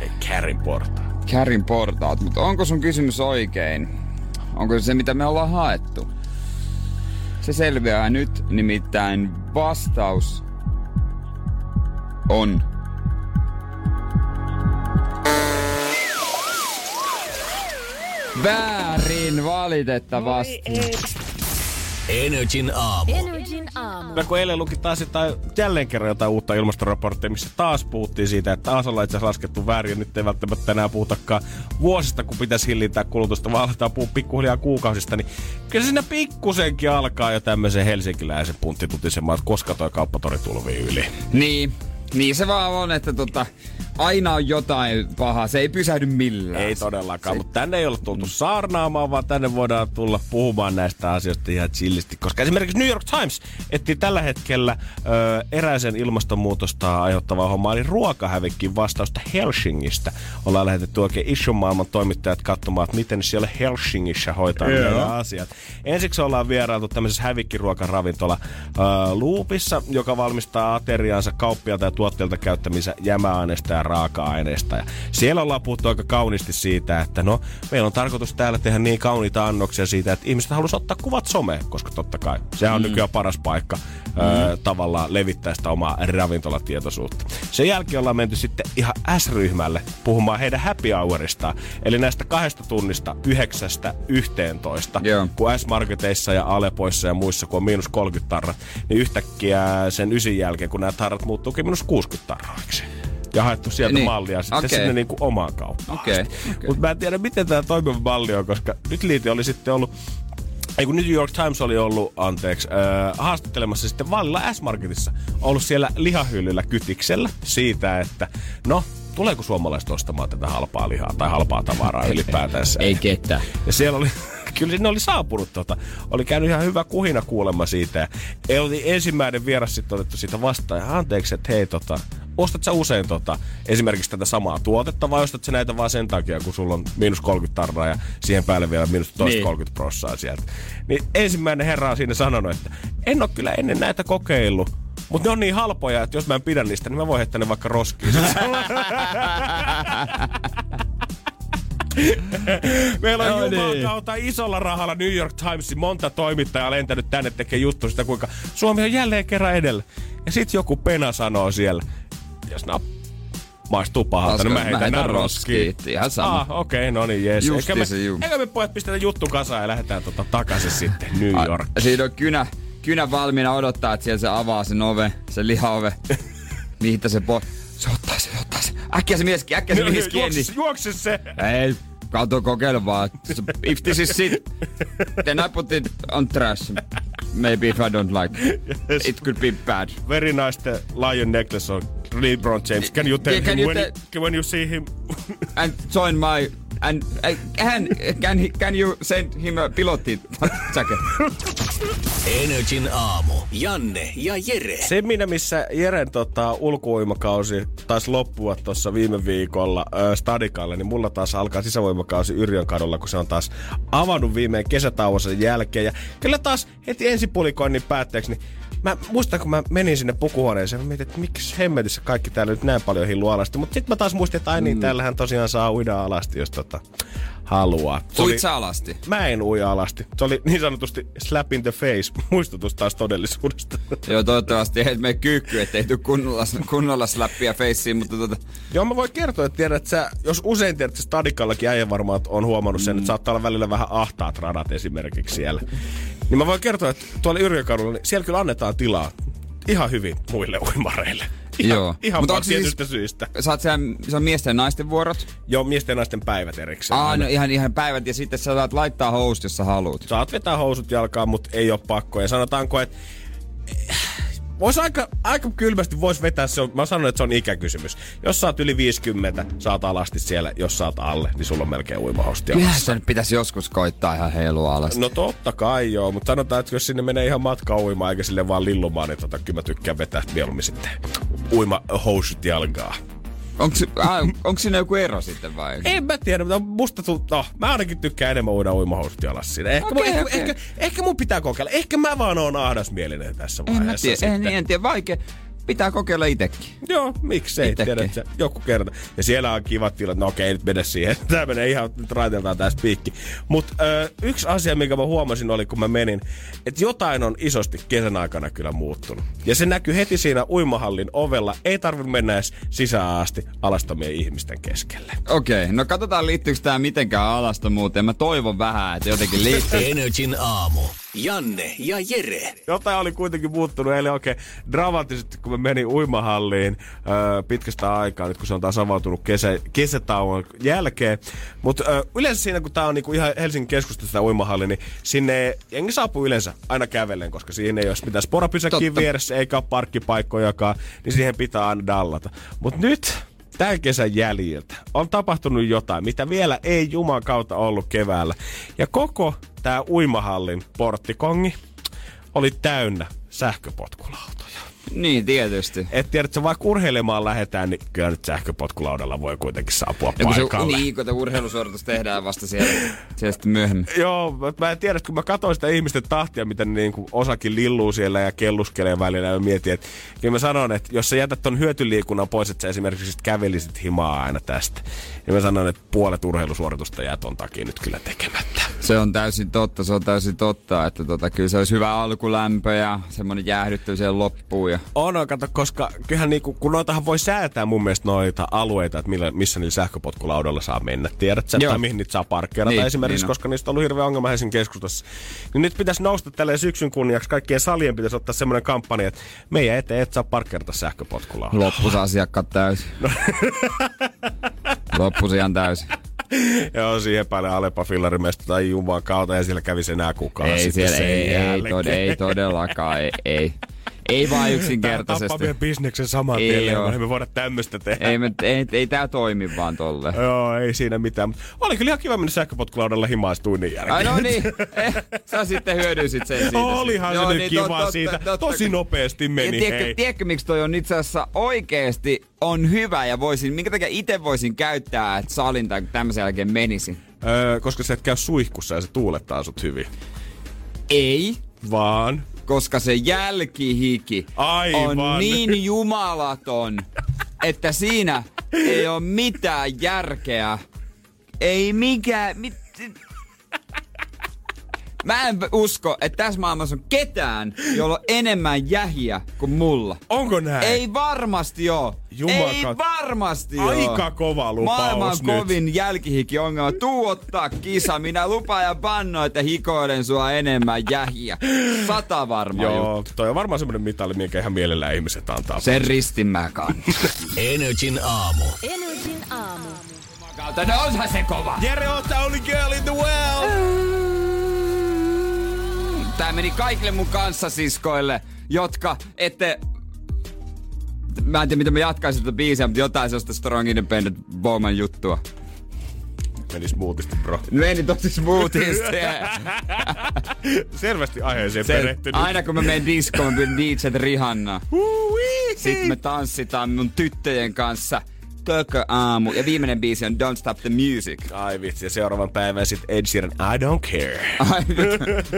Ei Kärin portaa. Kärin portaat, mutta onko sun kysymys oikein? Onko se se, mitä me ollaan haettu? Se selviää nyt, nimittäin vastaus on Väärin, valitettavasti. Energin aamu. Energin aamu. Kyllä kun eilen luki taas jotain, jälleen kerran jotain uutta ilmastoraporttia, missä taas puhuttiin siitä, että taas ollaan itse laskettu väärin ja nyt ei välttämättä enää puhutakaan vuosista, kun pitäisi hillintää kulutusta, vaan aletaan puhua pikkuhiljaa kuukausista, niin kyllä siinä pikkusenkin alkaa jo tämmöisen helsinkiläisen punttitutisemaan, että koska toi kauppatori tulvii yli. Niin, niin se vaan on, että tota, aina on jotain pahaa. Se ei pysähdy millään. Ei todellakaan, Se- mutta tänne ei ole tultu saarnaamaan, vaan tänne voidaan tulla puhumaan näistä asioista ihan chillisti. Koska esimerkiksi New York Times etsii tällä hetkellä ö, eräisen ilmastonmuutosta aiheuttavaa hommaa, eli ruokahävikkiin vastausta Helsingistä. Ollaan lähetetty oikein ison maailman toimittajat katsomaan, että miten siellä Helsingissä hoitaa nämä asiat. Ensiksi ollaan vierailtu tämmöisessä hävikkiruokaravintola ö, Loopissa, joka valmistaa ateriaansa kauppialta ja tuotteilta käyttäminsä jämäaineista ja raaka-aineista. Ja siellä ollaan puhuttu aika kauniisti siitä, että no, meillä on tarkoitus täällä tehdä niin kauniita annoksia siitä, että ihmiset haluaisivat ottaa kuvat someen, koska totta kai sehän on mm. nykyään paras paikka mm. ö, tavallaan levittää sitä omaa ravintolatietoisuutta. Sen jälkeen ollaan menty sitten ihan S-ryhmälle puhumaan heidän happy houristaan, eli näistä kahdesta tunnista yhdeksästä yhteentoista, Joo. kun S-marketeissa ja Alepoissa ja muissa, kun on miinus 30 tarrat, niin yhtäkkiä sen ysin jälkeen, kun nämä tarrat muuttuukin miinus 60 tarroiksi. Ja haettu sieltä Niin. mallia sitten okay. sinne niin kuin omaan kauppaan. Asti. okei. Mutta mä en tiedä, miten tämä toimiva malli on, koska nyt liite oli sitten ollut ei kun New York Times oli ollut, anteeksi, äh, haastattelemassa sitten Vallilla S-Marketissa. Ollut siellä lihahyllyllä kytiksellä siitä, että no, tuleeko suomalaiset ostamaan tätä halpaa lihaa tai halpaa tavaraa ylipäätänsä. Ei ketään. Ja siellä oli, kyllä sinne oli saapunut tota, oli käynyt ihan hyvä kuhina kuulemma siitä. Ja oli ensimmäinen vieras sitten otettu siitä vastaan. Ja anteeksi, että hei tota, ostat sä usein tota, esimerkiksi tätä samaa tuotetta vai ostat sä näitä vaan sen takia, kun sulla on miinus 30 tarraa ja siihen päälle vielä miinus toista niin. 30 prossaa sieltä. Niin ensimmäinen herra on siinä sanonut, että en ole kyllä ennen näitä kokeillut, mutta ne on niin halpoja, että jos mä en pidä niistä, niin mä voin heittää ne vaikka roskiin. Meillä on No no, niin. Kautta isolla rahalla New York Timesin monta toimittajaa lentänyt tänne tekee juttu sitä, kuinka Suomi on jälleen kerran edellä. Ja sit joku pena sanoo siellä, jos nää maistuu pahalta, niin mä heitän nää roskiin. Ihan sama. Ah, okei, okay, no niin, jes. Eikä me, juu. eikä me pojat pistetä juttu kasaan ja lähdetään tota takaisin sitten New York. A, siinä on kynä, kynä valmiina odottaa, että siellä se avaa sen ove, se lihaove. Mihin se po... Se ottaa. Äkkiä se mies, äkkiä se mies kiinni. Juokse, juokse se! Ei, kato kokeile vaan. If this is shit, then I put it on trash. Maybe if I don't like it. It could be bad. Very nice the lion necklace on LeBron James. Can you tell Yeah, can him you when, tell- when you see him? And join my... And uh, can, can, he, can you send him a pilotti jacket? Energin aamu. Janne ja Jere. Se, minä missä Jeren tota, ulkovoimakausi taisi loppua tuossa viime viikolla ö, Stadikalle, niin mulla taas alkaa sisävoimakausi Yrjön kadulla, kun se on taas avannut viimein kesätauonsa jälkeen. Ja kyllä taas heti ensipulikoinnin päätteeksi, niin mä muistan, kun mä menin sinne pukuhuoneeseen, mä mietin, että miksi hemmetissä kaikki täällä nyt näin paljon hillu alasti. Mutta sitten mä taas muistin, että ai niin, täällähän tosiaan saa uida alasti, jos tota, haluaa. Uit sä alasti? Mä en uja alasti. Se oli niin sanotusti slap in the face. Muistutus taas todellisuudesta. Joo, toivottavasti ei mene kyykky, ettei tuu kunnolla, kunnolla slappia feissiin, mutta tota... Joo, mä voin kertoa, että tiedät, että sä, jos usein tiedät, että Stadikallakin äijä varmaan on huomannut sen, että saattaa olla välillä vähän ahtaat radat esimerkiksi siellä. Niin mä voin kertoa, että tuolla Yrjökadulla, niin siellä kyllä annetaan tilaa ihan hyvin muille uimareille. Ihan, Joo. Ihan Mutta vaan onko siis- syistä. Sä oot siellä, se on miesten ja naisten vuorot. Joo, miesten ja naisten päivät erikseen. Aa, no ihan, ihan päivät ja sitten sä saat laittaa housut, jos sä haluut. Saat vetää housut jalkaan, mutta ei ole pakko. Ja sanotaanko, että Voisi aika, aika kylmästi vois vetää se, on, mä sanon, että se on ikäkysymys. Jos sä oot yli 50, saat alasti siellä, jos sä oot alle, niin sulla on melkein uimahosti Kyllähän jalassa. se nyt pitäisi joskus koittaa ihan heilua alas. No totta kai joo, mutta sanotaan, että jos sinne menee ihan matka uimaan eikä sille vaan lillumaan, niin tota, kyllä mä tykkään vetää mieluummin sitten uima housut jalkaa. Onko, ah, onko siinä joku ero sitten vai? En mä tiedä, mutta musta tuntuu, no, mä ainakin tykkään enemmän uida uimahousut jalassa siinä. Ehkä, Okei, okay, ehkä, ehkä, ehkä, mun pitää kokeilla. Ehkä mä vaan oon ahdasmielinen tässä En mä vaiheessa tiedä, en, en tiedä, vaikea. Pitää kokeilla itekin. Joo, miksei, Itekin. tiedätkö, joku kerta. Ja siellä on kivat tilat, no okei, nyt mene siihen. Tää menee ihan nyt raiteltaan tästä piikki. Mutta yksi asia, mikä mä huomasin oli, kun mä menin, että jotain on isosti kesän aikana kyllä muuttunut. Ja se näkyy heti siinä uimahallin ovella. Ei tarvitse mennä edes sisään asti alastomien ihmisten keskelle. Okei, no katsotaan liittyykö tää mitenkään alastomuuteen. Mä toivon vähän, että jotenkin liittyy. Energin aamu. Janne ja Jere. Jotain oli kuitenkin muuttunut, eli oikein dramaattisesti, kun mä menin uimahalliin öö, pitkästä aikaa, nyt kun se on taas avautunut kesä, kesätauon jälkeen. Mutta öö, yleensä siinä, kun tää on niinku ihan Helsingin keskustassa tämä uimahalli, niin sinne jengi saapuu yleensä aina kävellen, koska siihen ei ole mitään sporapysäkkiä vieressä, eikä ole parkkipaikkojakaan, niin siihen pitää aina dallata. Mutta nyt tämän kesän jäljiltä on tapahtunut jotain, mitä vielä ei Juman kautta ollut keväällä. Ja koko tämä uimahallin porttikongi oli täynnä sähköpotkulautoja. Niin, tietysti. Et tiedä, että vaikka urheilemaan lähdetään, niin kyllä nyt sähköpotkulaudalla voi kuitenkin saapua Ja kun se, paikalle. niin, kun urheilusuoritus tehdään vasta siellä, siellä sitten myöhemmin. Joo, mä- mä en tiedä, kun mä katsoin sitä ihmisten tahtia, miten ne niinku osakin lilluu siellä ja kelluskelee välillä ja mietin, että kyllä mä sanon, että jos sä jätät ton hyötyliikunnan pois, että sä esimerkiksi sit kävelisit himaa aina tästä, niin mä sanon, että puolet urheilusuoritusta jää ton takia nyt kyllä tekemättä. Se on täysin totta, se on täysin totta, että tota, kyllä se olisi hyvä alkulämpö ja semmoinen jäähdyttely siihen loppuun. Ja... On, on, kato, koska kyllähän niinku, kun noitahan voi säätää mun mielestä noita alueita, että millä, missä niillä sähköpotkulaudalla saa mennä. Tiedät sä, tai mihin niitä saa parkkeerata Niin, esimerkiksi, niin koska niistä on ollut hirveä ongelma Helsingin keskustassa. Niin nyt pitäisi nousta tälleen syksyn kunniaksi, kaikkien salien pitäisi ottaa semmoinen kampanja, että meidän eteen et saa parkkeerata sähköpotkulaudalla. Loppus asiakkaat täysin. Loppus ihan täysin. Joo, siihen päälle Alepa fillarimesta tai Juman kautta ja siellä kävisi enää kukaan. Ei siellä, ei, ei, tod, ei todellakaan, ei, ei. Ei vaan yksinkertaisesti. tappaa meidän bisneksen saman Ei tien, ei me voida tämmöistä tehdä. Ei, me, ei, ei tää toimi vaan tolle. Joo, ei siinä mitään. Oli kyllä ihan kiva mennä sähköpotkulaudalla himaan tunnin jälkeen. Ai no niin, eh, sä sitten hyödyisit sen siitä. Olihan Joo, se nyt niin, kiva totta, siitä. totta. Tosi nopeasti meni, tiedätkö, hei. tiedätkö, miksi toi on itse asiassa oikeesti on hyvä ja voisin, minkä takia itse voisin käyttää, että salin tai tämmöisen jälkeen menisin? Öö, koska sä et käy suihkussa ja se tuulettaa sut hyvin. Ei, Vaan. Koska se jälkihiki Aivan. on niin jumalaton, että siinä ei ole mitään järkeä. Ei mikään... Mit... Mä en usko, että tässä maailmassa on ketään, jolla on enemmän jähiä kuin mulla. Onko näin? Ei varmasti oo. Jumalan Ei varmasti oo. Aika kova lupaus Maailman nyt. kovin jälkihiki-ongelma. Tuu ottaa kisa. Minä lupaan ja vannoin, että hikoilen sua enemmän jähiä. Sata varma Joo, juttu. toi on varmaan semmonen mitali, minkä ihan mielellään ihmiset antaa. Sen ristin mä. Energin aamu. Energin aamu. Kautta, no onhan se kova. Jere the only girl in the world! Tää meni kaikille mun kanssasiskoille, jotka ette... Mä en tiedä, miten mä jatkaisin tätä biisiä, mutta jotain sellaista Strong Independent Woman juttua. Meni smoothisti, bro. Meni tosi smoothisti. Selvästi aiheeseen Se, perehtynyt. aina kun mä menen diskoon, mä pyydän Rihanna. Sitten me tanssitaan mun tyttöjen kanssa koko aamu. Ja viimeinen biisi on Don't Stop the Music. Ai vitsi, ja seuraavan päivän sitten Ed Sheeran I don't care. Ai.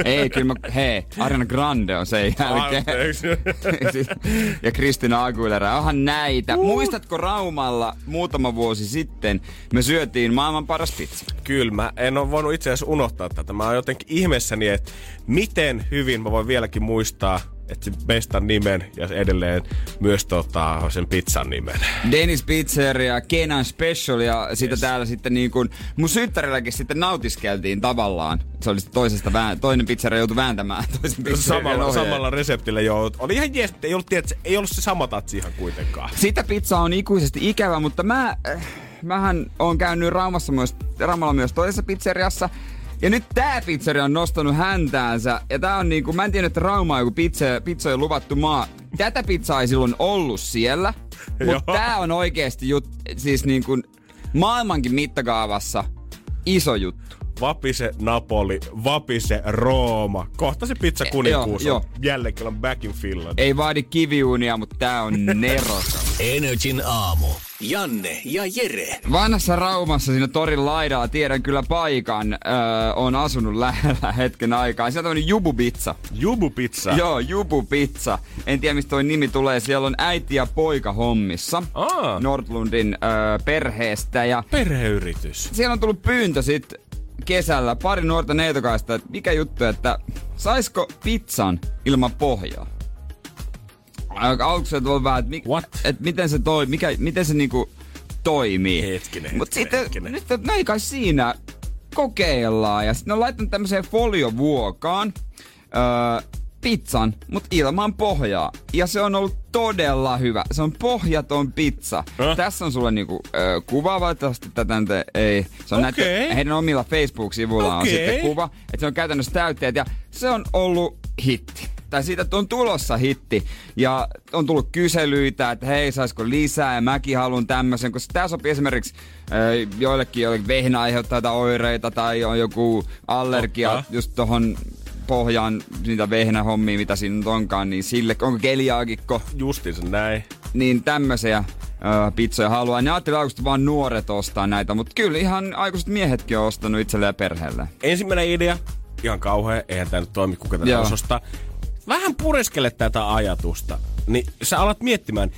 Ei, kyllä mä, hei, Ariana Grande on sen jälkeen. Ja Kristina Aguilera. Onhan näitä. Muistatko Raumalla muutama vuosi sitten me syötiin maailman paras pizza? Kyllä, mä en ole voinut itse asiassa unohtaa tätä. Mä oon jotenkin ihmeessäni, että miten hyvin mä voin vieläkin muistaa, että sen mestan nimen ja edelleen myös tota, sen pizzan nimen. Dennis Pizzeria, Kenan Special ja sitä yes. täällä sitten niin kuin, mun syttärilläkin sitten nautiskeltiin tavallaan. Se oli toisesta vään, toinen pizzeria joutui vääntämään toisen pizzerian Samalla, ohjeen. samalla reseptillä joo. Oli ihan jees, ei ollut, tiedät, ei ollut se sama tatsi ihan kuitenkaan. Sitä pizza on ikuisesti ikävä, mutta mä, äh, mähän on käynyt Raumassa myös, Raumalla myös toisessa pizzeriassa. Ja nyt tää pizzeria on nostanut häntäänsä. Ja tää on niinku, mä en tiedä, että Rauma on joku pizza, pizzojen luvattu maa. Tätä pizzaa ei silloin ollut siellä. Joo. Mutta tää on oikeesti jut, siis niinku maailmankin mittakaavassa iso juttu. vapise Napoli, vapise Rooma. Kohta se pizza kuninkuus joo, on jälleen kyllä back in Finland. Ei vaadi kiviunia, mutta tää on nerosa. Energin aamu. Janne ja Jere. Vanhassa Raumassa siinä torin laidalla tiedän kyllä paikan. Öö, on asunut lähellä hetken aikaa. Sieltä on Jubu Pizza. Jubu pizza. Joo, Jubu Pizza. En tiedä, mistä toi nimi tulee. Siellä on äiti ja poika hommissa. Aa. Nordlundin öö, perheestä. Ja Perheyritys. siellä on tullut pyyntö sit kesällä pari nuorta neitokaista, että mikä juttu, että saisko pizzan ilman pohjaa? Al- Aluksi se tuli vähän, että, mi- What? että miten se toi, mikä, miten se niinku toimii. Hetkinen, Mut hetkinen, sitten, hetkinen. nyt näin kai siinä kokeillaan. Ja sitten on laittanut tämmöiseen foliovuokaan öö, pizzan, mutta ilman pohjaa. Ja se on ollut todella hyvä. Se on pohjaton pizza. Häh? Tässä on sulle niinku öö, kuva, valitettavasti tätä nyt ei. Se on Okei. näiden, heidän omilla Facebook-sivuilla on Okei. sitten kuva, että se on käytännössä täytteet ja se on ollut hitti. Tai siitä on tulossa hitti. Ja on tullut kyselyitä, että hei, saisiko lisää ja mäkin haluan tämmöisen, koska tämä sopii esimerkiksi äh, joillekin, joillekin vehnä aiheuttaa oireita tai on joku allergia Totta. just tohon pohjaan niitä vehnähommia, mitä siinä nyt onkaan, niin sille, onko keliaakikko, Justiinsa näin. niin tämmöisiä ö, pizzoja haluaa. Ne ajattelee aikuiset vaan nuoret ostaa näitä, mutta kyllä ihan aikuiset miehetkin on ostanut itselleen ja perheelle. Ensimmäinen idea, ihan kauhea, eihän tämä nyt toimi, kuka tätä Joo. Vähän pureskele tätä ajatusta, niin sä alat miettimään,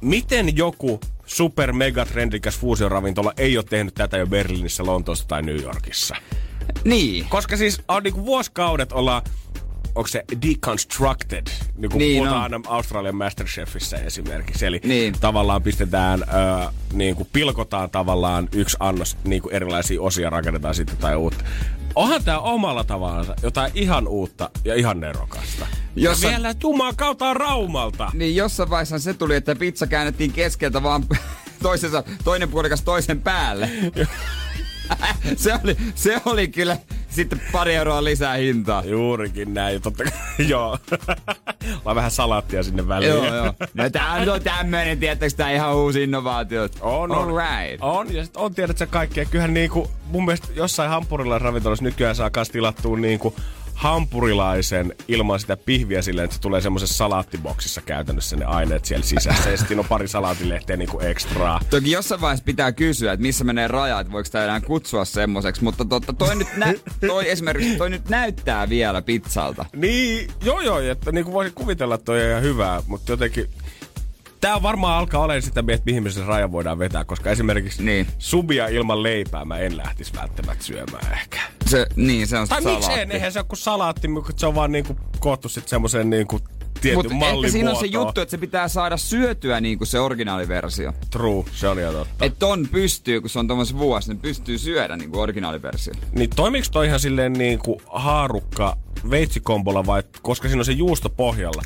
miten joku super mega trendikäs fuusioravintola ei ole tehnyt tätä jo Berliinissä, Lontoossa tai New Yorkissa. Niin. Koska siis on niinku vuosikaudet ollaan onko se deconstructed, niin kuin Niin puhutaan aina Australian Masterchefissä esimerkiksi. Eli Niin. tavallaan pistetään, ö, niin kuin pilkotaan tavallaan yksi annos niin kuin erilaisia osia, rakennetaan sitten tai uutta. Onhan tämä omalla tavallaan jotain ihan uutta ja ihan nerokasta. Jossa- Ja vielä Juman kautta Raumalta. Niin jossain vaiheessa se tuli, että pizza käännettiin keskeltä vaan toisensa, toinen puolikas toisen päälle. se, oli, se oli kyllä sitten pari euroa lisää hintaa. Juurikin näin, totta kai, joo. Vaan vähän salaattia sinne väliin. Joo, joo. No tää on tämmönen, tiettäks tää ihan uusi innovaatio. On, All on. right. On, ja sit on, tiedät sä kaikkea. Kyllähän niinku, mun mielestä jossain hampurilaisen ravintolassa nykyään saa kans tilattua niinku hampurilaisen ilman sitä pihviä silleen, että se tulee semmoisessa salaattiboksissa käytännössä ne aineet siellä sisässä. ja sitten on pari salaatilehteä niinku ekstraa. Toki jossain vaiheessa pitää kysyä, että missä menee raja, että voiko sitä enää kutsua semmoiseksi, mutta totta, toi, nyt nä- toi esimerkiksi toi nyt näyttää vielä pizzalta. Niin, joo joo, että niinku voisin kuvitella, että toi on ihan hyvää, mutta jotenkin... Tää varmaan alkaa olemaan sitä, että mihin se raja voidaan vetää, koska esimerkiksi Niin. subia ilman leipää mä en lähtisi välttämättä syömään ehkä. Se, niin, se on Tai salaatti. en? Eihän se ole kuin salaatti, mutta se on vaan niinku koottu sit semmoisen niinku tietyn Mutta mallin siinä on se juttu, että se pitää saada syötyä niin kuin se originaaliversio. True, se on ihan totta. Et, ton pystyy, kun se on tommos vuosi, niin pystyy syödä niin kuin originaaliversio. niin toimiks toi ihan silleen niinku haarukka veitsikombolla vai koska siinä on se juusto pohjalla,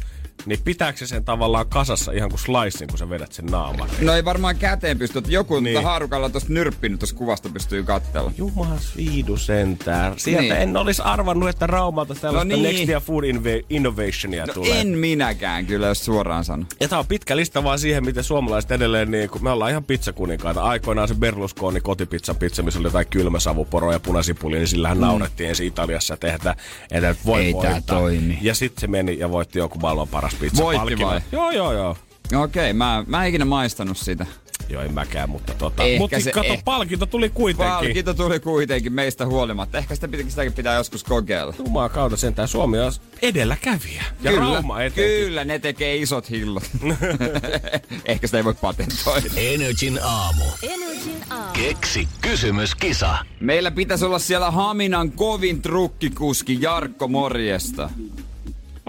niin pitääkö se sen tavallaan kasassa ihan kuin slicein, kun sä vedät sen naaman? No ei varmaan käteen pysty, että joku niin. Haarukalla tosta nyrppinyt tuossa kuvasta pystyy kattella. Jumala viidu sentään. Sieltä Niin. en olisi arvannut, että Raumalta tällaista No niin. Next Year Food Inve- Innovationia No tulee. en minäkään kyllä, jos suoraan sano. Ja tää on pitkä lista vaan siihen, miten suomalaiset edelleen, niin kun me ollaan ihan pizzakuninkaita. Aikoinaan se Berlusconi kotipizzan pizza, missä oli jotain kylmäsavuporoja ja punasipulia, niin sillähän naurettiin ensin Italiassa, että eihän tää, tää voi Mm. Ei tää voittaa. toimi. Ja sitten se meni ja voitti joku maailman paras pizza Voitti palkinnon. vai? Joo, joo, joo. Okei, mä, mä en ikinä maistanut sitä. Joo, en mäkään, mutta tota. Ehkä Mutta se- kato, eh- palkinto tuli kuitenkin. Palkinto tuli kuitenkin meistä huolimatta. Ehkä sitä pitää, sitäkin pitää joskus kokeilla. Jumaa kautta sentään Suomi on edelläkävijä. Ja kyllä, Rauma etenkin. kyllä, ne tekee isot hillot. Ehkä sitä ei voi patentoida. Energin aamu. Energin aamu. Keksi kysymyskisa. Meillä pitäisi olla siellä Haminan kovin trukkikuski Jarkko Morjesta.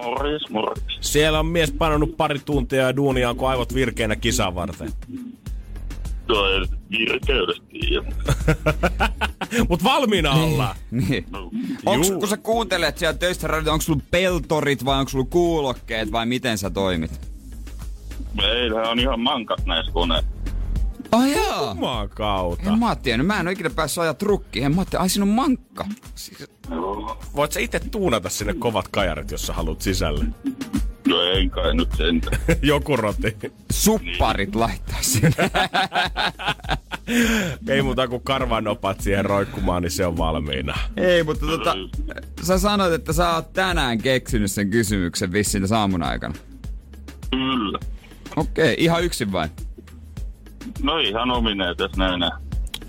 Morjes, morjes. Siellä on mies painanut pari tuntia ja duunia, onko aivot virkeänä kisaa varten. Tuo ei virkeydestä. Mut valmiina ollaan. Niin. No, Onks, kun sä kuuntelet siellä töistä radioita, onko sulla peltorit vai onko sulla kuulokkeet vai miten sä toimit? meillähän on ihan mankat näissä koneissa. Oh joo. Jumaa kautta. En mä oon tiennyt, mä en ole ikinä päässyt ajaa trukkiin. En mä oon tiennyt, ai siinä on mankka. Siis, Voit sä itse tuunata sinne kovat kajarit, jos sä haluat sisälle. No ei kai nyt sentään. Joku roti. supparit laittaa sinne. Ei muuta kuin karvanopat siihen roikkumaan, niin se on valmiina. Ei, mutta tota, sä sanoit, että sä oot tänään keksinyt sen kysymyksen vissiin tässä aamun aikana. Kyllä. Okei, ihan yksin vain. No ihan omineen tässä näin.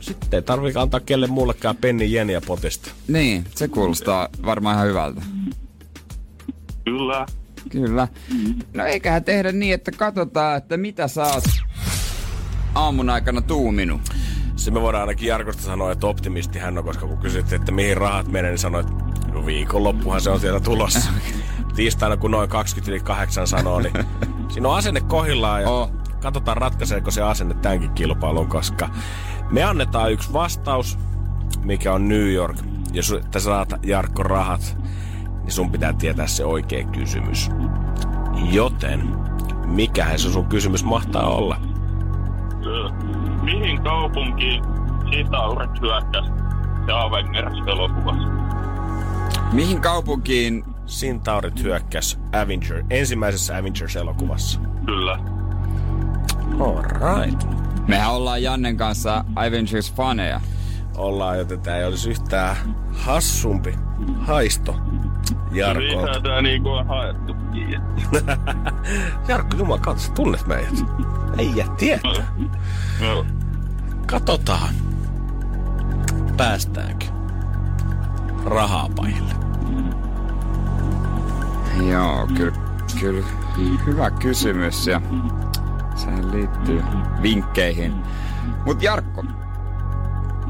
Sitten ei tarvitse antaa kelle muullekaan penni jeniä potista. Niin, se kuulostaa varmaan ihan hyvältä. Kyllä. Kyllä. No eiköhän tehdä niin, että katsotaan, että mitä sä oot aamun aikana tuuminut. Se me voidaan ainakin Jarkosta sanoa, että optimisti hän on, koska kun kysyttiin, että mihin rahat menee, niin sanoi, että no viikonloppuhan se on sieltä tulossa. Tiistaina kun noin 28 sanoo, niin siinä on asenne kohillaan ja Oh. Katsotaan ratkaiseeko se asenne tämänkin kilpailun, koska me annetaan yksi vastaus, mikä on New York. Jos sä saat Jarkko rahat, niin sun pitää tietää se oikea kysymys. Joten, mikähän se sun kysymys mahtaa olla? Mihin kaupunkiin Sitauret hyökkäsi se Avengers-elokuvassa? Mihin kaupunkiin Sintaurit hyökkäs Avenger, ensimmäisessä Avengers-elokuvassa. Kyllä. Alright. Mehän ollaan Jannen kanssa Avengers-faneja. Ollaan, joten tää ei olisi yhtään hassumpi haisto Jarkolta. Niinhän tää niinku on haettu. Jarkko, jumal, katso, sä tunnet meidät. Ei tietää. Joo. Katsotaan, päästäänkö rahaa pajille. Joo, kyllä, kyllä hyvä kysymys ja sehän liittyy vinkkeihin. Mut Jarkko,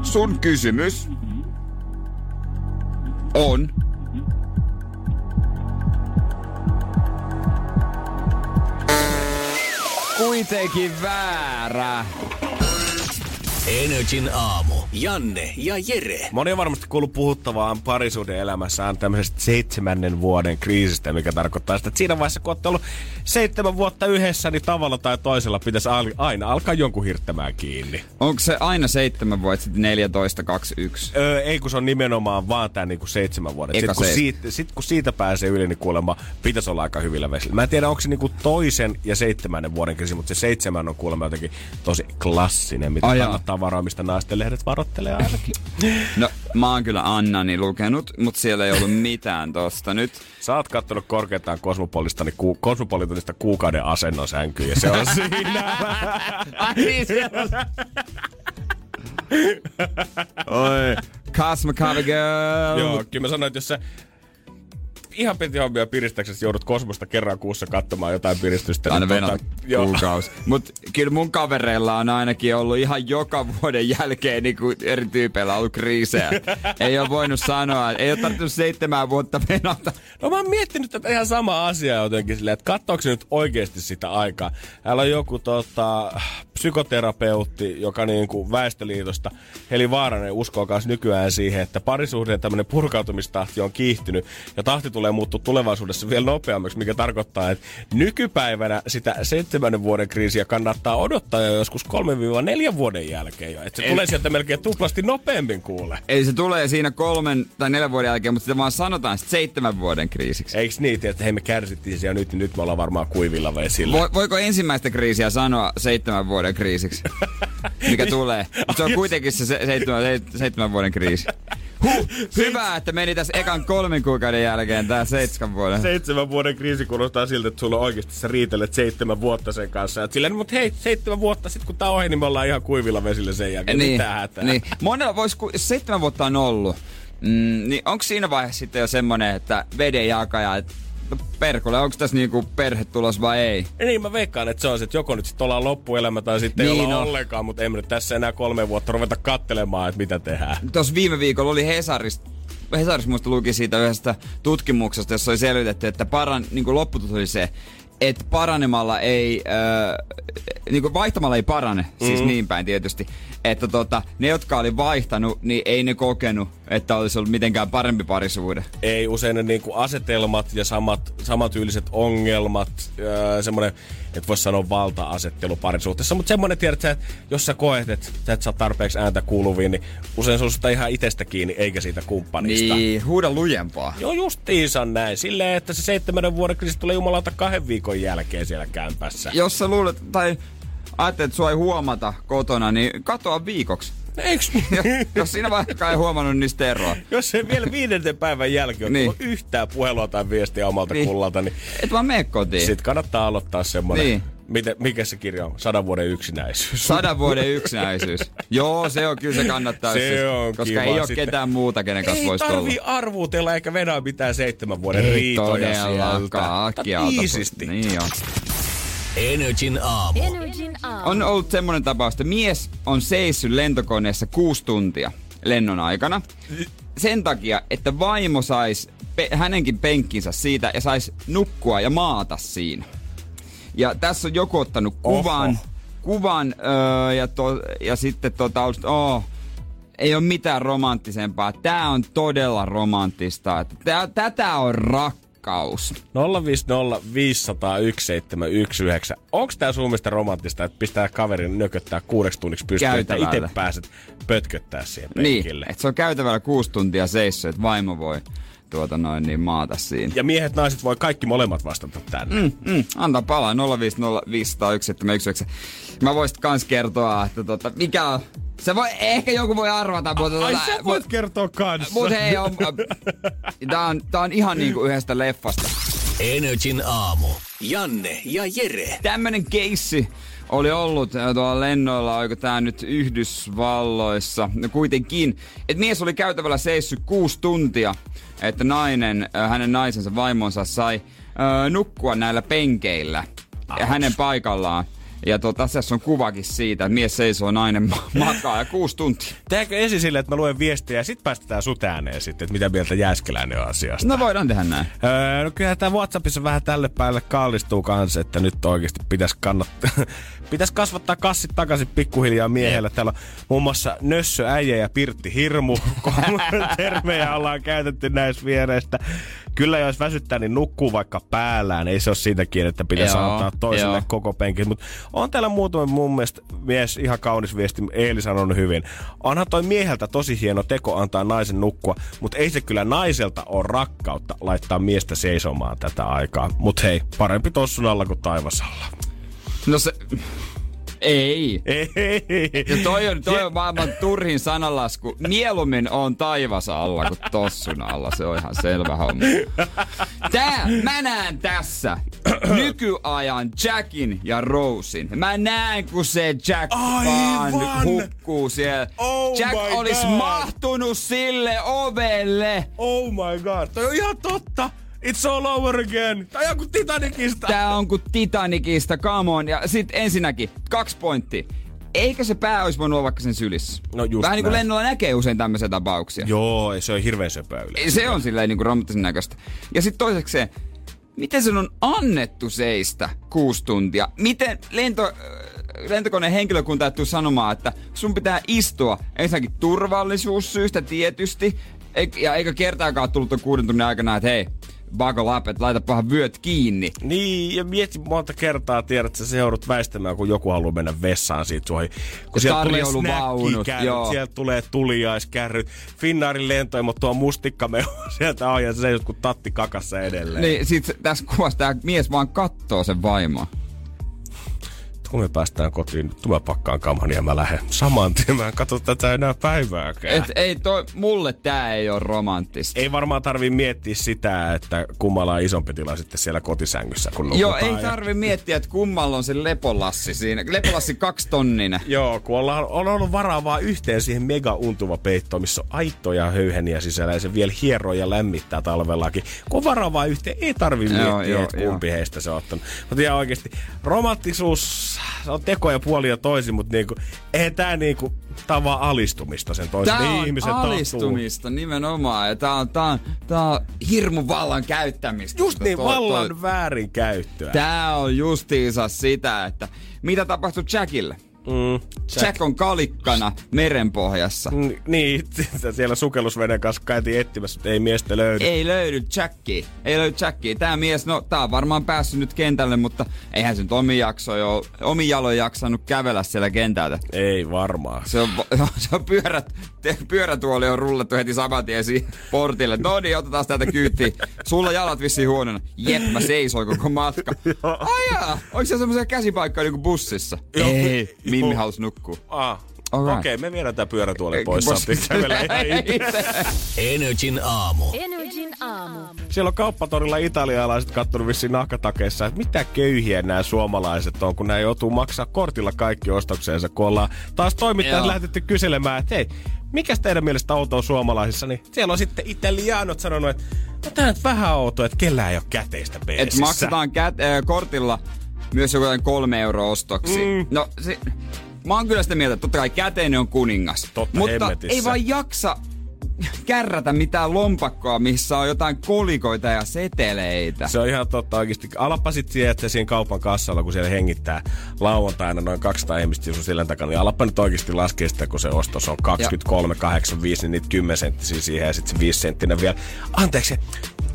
sun kysymys on... Kuitenkin väärä. Energin aamu. Janne ja Jere. Moni on varmasti kuullut puhuttavaan parisuuden elämässään tämmöisestä seitsemännen vuoden kriisistä, mikä tarkoittaa sitä, että siinä vaiheessa, kun olette ollut seitsemän vuotta yhdessä, niin tavalla tai toisella pitäisi aina alkaa jonkun hirttämään kiinni. Onko se aina seitsemän vuotta sitten 14, 21? Öö, ei kun se on nimenomaan vaan tää niinku seitsemän vuoden. Sitten kun, siitä, sit kun siitä pääsee yli, niin kuulemma pitäisi olla aika hyvillä vesillä. Mä en tiedä, onko se niinku toisen ja seitsemännen vuoden kriisi, mutta se seitsemän on kuulemma jotenkin tosi klassinen, mitä kannattaa varoa, mistä naisten lehdet varoittelee ainakin. No, mä oon kyllä Annani lukenut, mutta siellä ei ollut mitään tosta nyt. Sä oot kattonut korkeintaan Kosmopolista, niin ku, Kosmopolitanista kuukauden asennon sänkyyn, ja se on siinä. Ai niin, siellä Oi, Cosmocover Girl. Joo, kyllä mä sanoin, että jos sä ihan piti hommia piristäksesi joudut Kosmosta kerran kuussa katsomaan jotain piristystä. Aina niin joo. kuukausi. Mut kyllä mun kavereilla on ainakin ollut ihan joka vuoden jälkeen niin kuin eri tyypeillä ollut kriisejä. ei ole voinut sanoa, ei ole tarvittu seitsemän vuotta venata. No mä oon miettinyt tätä ihan samaa asiaa jotenkin silleen, että katsoako nyt oikeasti sitä aikaa. Täällä on joku tota, psykoterapeutti, joka niin kuin Väestöliitosta, Heli Vaaranen, uskoo myös nykyään siihen, että parisuhteen tämmöinen purkautumistahti on kiihtynyt ja tahti tulee muuttua tulevaisuudessa vielä nopeammaksi, mikä tarkoittaa, että nykypäivänä sitä seitsemännen vuoden kriisiä kannattaa odottaa jo joskus 3-4 vuoden jälkeen jo. Että se Eli- tulee sieltä melkein tuplasti nopeammin kuule. Eli se tulee siinä kolmen tai neljän vuoden jälkeen, mutta sitä vaan sanotaan sit seitsemän vuoden kriisiksi. Eiks niin, että hei me kärsittiin siellä nyt, niin nyt me ollaan varmaan kuivilla vesillä. Vo, voiko ensimmäistä kriisiä sanoa seitsemän vuoden kriisiksi? Mikä tulee. Mutta se on kuitenkin se, se seitsemän, se, seitsemän vuoden kriisi. Huh, hyvä, että meni tässä ekan kolmen kuukauden jälkeen tää seitsemän vuoden. Seitsemän vuoden kriisi kuulostaa siltä, että sulla oikeasti sä riitelet seitsemän vuotta sen kanssa. Et silleen, mutta hei, seitsemän vuotta sitten kun tää ohi, niin me ollaan ihan kuivilla vesillä sen jälkeen. niin, Mitä hätää? niin. Monella voisi, ku, seitsemän vuotta on ollut, mm, niin onko siinä vaiheessa sitten jo semmonen, että veden jakaja, että perkule, onko tässä niinku perhe tulos vai ei? Niin mä veikkaan, että se on että joko nyt sitten ollaan loppuelämä tai sitten Niin ei olla on. ollenkaan, mutta emme nyt tässä enää kolme vuotta ruveta kattelemaan, että mitä tehdään. Tuossa viime viikolla oli Hesarista Hesarissa muista luki siitä yhdestä tutkimuksesta, jossa oli selvitetty, että paran, niin kuin lopputulos oli se, että paranemalla ei, äh, niin kuin vaihtamalla ei parane, siis Mm. niin päin tietysti. Että tota, ne, jotka oli vaihtanut, niin ei ne kokenut, että olisi ollut mitenkään parempi parisuhde. Ei usein ne niinku asetelmat ja samat, samantyyliset ongelmat, öö, semmoinen, että voisi sanoa valta-asettelu parisuhteessa, mutta semmoinen, tiedät että jos sä koet, että sä et saa tarpeeksi ääntä kuuluviin, niin usein se on susta ihan itsestä kiinni, eikä siitä kumppanista. Niin, huuda lujempaa. Joo, justiinsa näin. Silleen, että se seitsemän vuoden kriisi tulee jumalauta kahden viikon jälkeen siellä kämpässä. Jos sä luulet, tai ajattelet, että sua ei huomata kotona, niin katoa viikoksi. Eiks? Ja, jos siinä vaikka ei huomannut niistä eroa. Jos ei vielä viidenten päivän jälkeen ole Niin. tullut yhtään puhelua tai viestiä omalta Niin. kullalta, niin Et vaan mene kotiin. sit kannattaa aloittaa semmonen, Niin. miten, mikä se kirja on? Sadan vuoden yksinäisyys. Sadan vuoden yksinäisyys. Joo, se on kyllä se kannattaa. Se jos- on Koska kiva ei ole sitten. ketään muuta, kenen kanssa Ei voisi olla. tarvii arvuutella eikä venää mitään seitsemän vuoden Ei riitoja todellakaan. sieltä. Alta- Iisisti. Niin on. Energin aamu. Energin aamu. On ollut semmoinen tapaus, että mies on seissyt lentokoneessa kuusi tuntia lennon aikana. Sen takia, että vaimo sais pe- hänenkin penkkinsä siitä ja sais nukkua ja maata siinä. Ja tässä on joku ottanut kuvan, Oho. kuvan öö, ja, to, ja sitten tota, oh, ei ole mitään romanttisempaa. Tää on todella romanttista. Että tää, tätä on rakkaus. 050 501 719. Onks tää sun mielestä romanttista, että pistää kaverin nököttää kuudeksi tunniksi pystyyn, että itse pääset pötköttää siihen Niin, penkille? että se on käytävällä kuusi tuntia seissyt, että vaimo voi tuota noin niin maata siinä. Ja miehet, naiset voi kaikki molemmat vastata tänne. Mm, mm, antaa palaa 050501719. Mä voisit kans kertoa, että tota, mikä on... Se voi, ehkä joku voi arvata, mutta... Ai tota, sä voit kertoa kanssa. Mut hei, on, tää on, tää on ihan niinku yhdestä leffasta. Energin aamu. Janne ja Jere. Tämmönen keissi oli ollut äh, tuolla lennoilla, oliko tää nyt Yhdysvalloissa, no kuitenkin, että mies oli käytävällä seissyt kuusi tuntia, että nainen, äh, hänen naisensa vaimonsa sai äh, nukkua näillä penkeillä ja hänen paikallaan. Ja tota, tässä on kuvakin siitä, että mies seisoo, nainen ma- makaa ja kuusi tuntia. Tehdäänkö ensin silleen, että mä luen viestiä ja sit päästetään sut ääneen sitten, että mitä mieltä Jääskeläinen on asiasta? No voidaan tehdä näin. Öö, no kyllä tää Whatsappissa vähän tälle päälle kallistuu kanssa, että nyt oikeasti pitäisi kannattaa, pitäisi kasvattaa kassit takaisin pikkuhiljaa miehellä. Täällä on muun muassa Nössö, Äijä ja Pirtti Hirmu. Termejä ollaan käytetty näistä viereistä. Kyllä jos väsyttää, niin nukkuu vaikka päällään. Ei se ole siitä kiinni, että pitäisi Joo, antaa toiselle joo. koko penkin. Mutta on täällä muutama mun mielestä mies, ihan kaunis viesti, Eeli sanonut hyvin. Onhan toi mieheltä tosi hieno teko antaa naisen nukkua, mutta ei se kyllä naiselta ole rakkautta laittaa miestä seisomaan tätä aikaa. Mut hei, parempi tossun alla kuin taivasalla. No se... Ei. Ei. Ja toi on, toi on maailman turhin sananlasku. Mieluummin on taivas alla kuin tossun alla. Se on ihan selvä homma. Tää, mä näen tässä nykyajan Jackin ja Rosin. Mä näen, kun se Jack vaan hukkuu siellä. Oh Jack olisi mahtunut sille ovelle. Oh my god, toi on ihan totta. It's all over again. Tää on joku Titanicista. Tää on kuin Titanicista, come on. Ja sit ensinnäkin, kaksi pointtia. Eikö se pää olisi voinut olla vaikka sen sylissä? No just Vähän niin kuin lennolla näkee usein tämmöisiä tapauksia. Joo, se on hirveän söpöä yleensä. Se on silleen niin kuin näköistä. Ja sitten toiseksi se, miten sen on annettu seistä kuusi tuntia? Miten lento, äh, lentokoneen henkilökunta tuu sanomaan, että sun pitää istua ensinnäkin turvallisuussyistä tietysti, eik- ja eikä kertaakaan tullut tuon kuuden tunnin aikana, että hei, buckle up, että laita pahan vyöt kiinni. Niin, ja mieti monta kertaa, tiedät, että sä joudut väistämään, kun joku haluaa mennä vessaan siitä suohi. Kun sieltä tulee snäkkikärryt, sieltä tulee tuliaiskärryt, Finnaarin lentoimo tuo mustikkameo sieltä on, ja se seisot kuin tatti kakassa edelleen. Niin sit tässä kuvassa tää mies vaan kattoo sen vaimoa. Kun me päästään kotiin, nyt mä pakkaan kamani ja mä lähden saman tien. Mä en katso tätä enää päivääkään. Et ei toi, mulle tää ei ole romanttista. Ei varmaan tarvii miettiä sitä, että kummalla on isompi tila sitten siellä kotisängyssä, kun Joo, ei ja- tarvi miettiä, että kummalla on se lepolassi siinä. Lepolassi kaksi tonninen. Joo, kun ollaan, on ollut varaa vaan yhteen siihen mega untuva peittoon, missä on aitoja höyheniä sisällä ja se vielä hieroo ja lämmittää talvellakin. Kun on varaa vaan yhteen, ei tarvi Joo, miettiä, joo, että joo. kumpi heistä se on ottanut. Mutta ihan oikeasti, romanttisuus, se on tekoja puoli ja toisin, mutta niinku, eihän tää niinku, tää on vaan alistumista sen toisen Tää on alistumista nimenomaan. Ja tää on, tää on, tää on hirmu vallan käyttämistä. Just niin, Toi- vallan toi- väärinkäyttöä. Tää on justiinsa sitä, että mitä tapahtui Jackille? Mm, Jack on kalikkana merenpohjassa. N- niin, siellä sukellusveden kanssa käytiin etsimässä, mutta ei miestä löydy. Ei löydy Jackia. Ei löydy Jackia. Tää mies, no tää on varmaan päässyt nyt kentälle, mutta eihän se nyt omi, jakso jo, omi jaloin jaksanut kävellä siellä kentältä. Ei varmaan. Se on, se on pyörät, te, pyörätuoli on rullattu heti saman tien siihen portille. No niin, otetaan täältä kyytiin. Sulla jalat vissiin huonona. Jep, mä seisoin koko matka. Ai Onko se semmoisia käsipaikkoja niinku bussissa? Joo. Ei, Mimmi halusi nukkua. Ah. Okei, okay, me viedään tää pyörätuoli pois. itse. Energin aamu. Energin aamu. Siellä on kauppatorilla italialaiset kattonut vissiin nahkatakeissa, että mitä köyhiä nämä suomalaiset on, kun nämä joutuu maksaa kortilla kaikki ostokseensa, kun ollaan taas toimittajat lähetetty kyselemään, että hei, mikä teidän mielestä outoa suomalaisissa, niin siellä on sitten italianot sanonut, että no tää nyt vähän outoa, että kellään ei ole käteistä Et beesissä. maksetaan kät, äh, kortilla myös joku jotain kolme euroa ostoksi. Mm. No se, mä oon kyllä sitä mieltä, että totta kai käteinen on kuningas. Totta mutta hemmetissä. ei vaan jaksa kärrätä mitään lompakkoa, missä on jotain kolikoita ja seteleitä. Se on ihan totta oikeasti. Alappa sit siihen, että siinä kaupan kassalla, kun siellä hengittää lauantaina noin 200 ihmistä sun silän takana, niin alappa nyt oikeasti laskea sitä, kun se ostos on 23,85, niin niitä 10 senttisiä siihen ja sitten se 5 senttinen vielä. Anteeksi,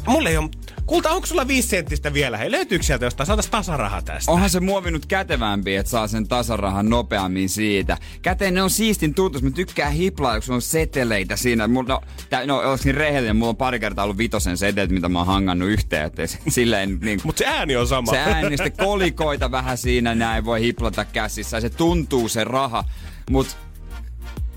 mulle ei ole... Kulta, onko sulla 5 senttistä vielä? Hei, löytyykö sieltä jostain? Saatais tasaraha tästä. Onhan se muovinut kätevämpi, että saa sen tasarahan nopeammin siitä. Käteinen on siistin tuntus. Mä tykkään hiplaa, kun on seteleitä siinä. Mulla, no, tää, no olisin rehellinen, mulla on pari kertaa ollut vitosen setelet, mitä mä oon hangannut yhteen. Että silleen niin Mutta se ääni on sama. se ääni, sitten kolikoita vähän siinä näin voi hiplata käsissä. Se tuntuu se raha. Mut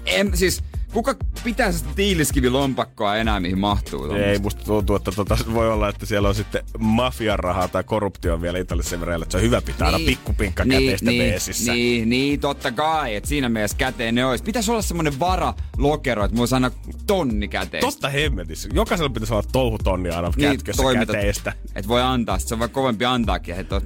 en, siis kuka pitää sitä tiiliskivilompakkoa enää, mihin mahtuu? tuommoista? Ei, musta tuntuu, että tota, voi olla, että siellä on sitten mafian rahaa tai korruptio vielä Italiassa sen että se on hyvä pitää aina pikkupinkka käteistä niin, beesissä. niin, niin, totta kai. Et siinä mielessä käteen ne olisi. Pitäisi olla semmonen varalokero, että mulla olisi aina tonni käteistä. Totta hemmetissä. Jokaisella pitäisi olla touhutonni aina Niin, kätkössä toimitat. käteistä. Et voi antaa, se on vaan kovempi antaakin. että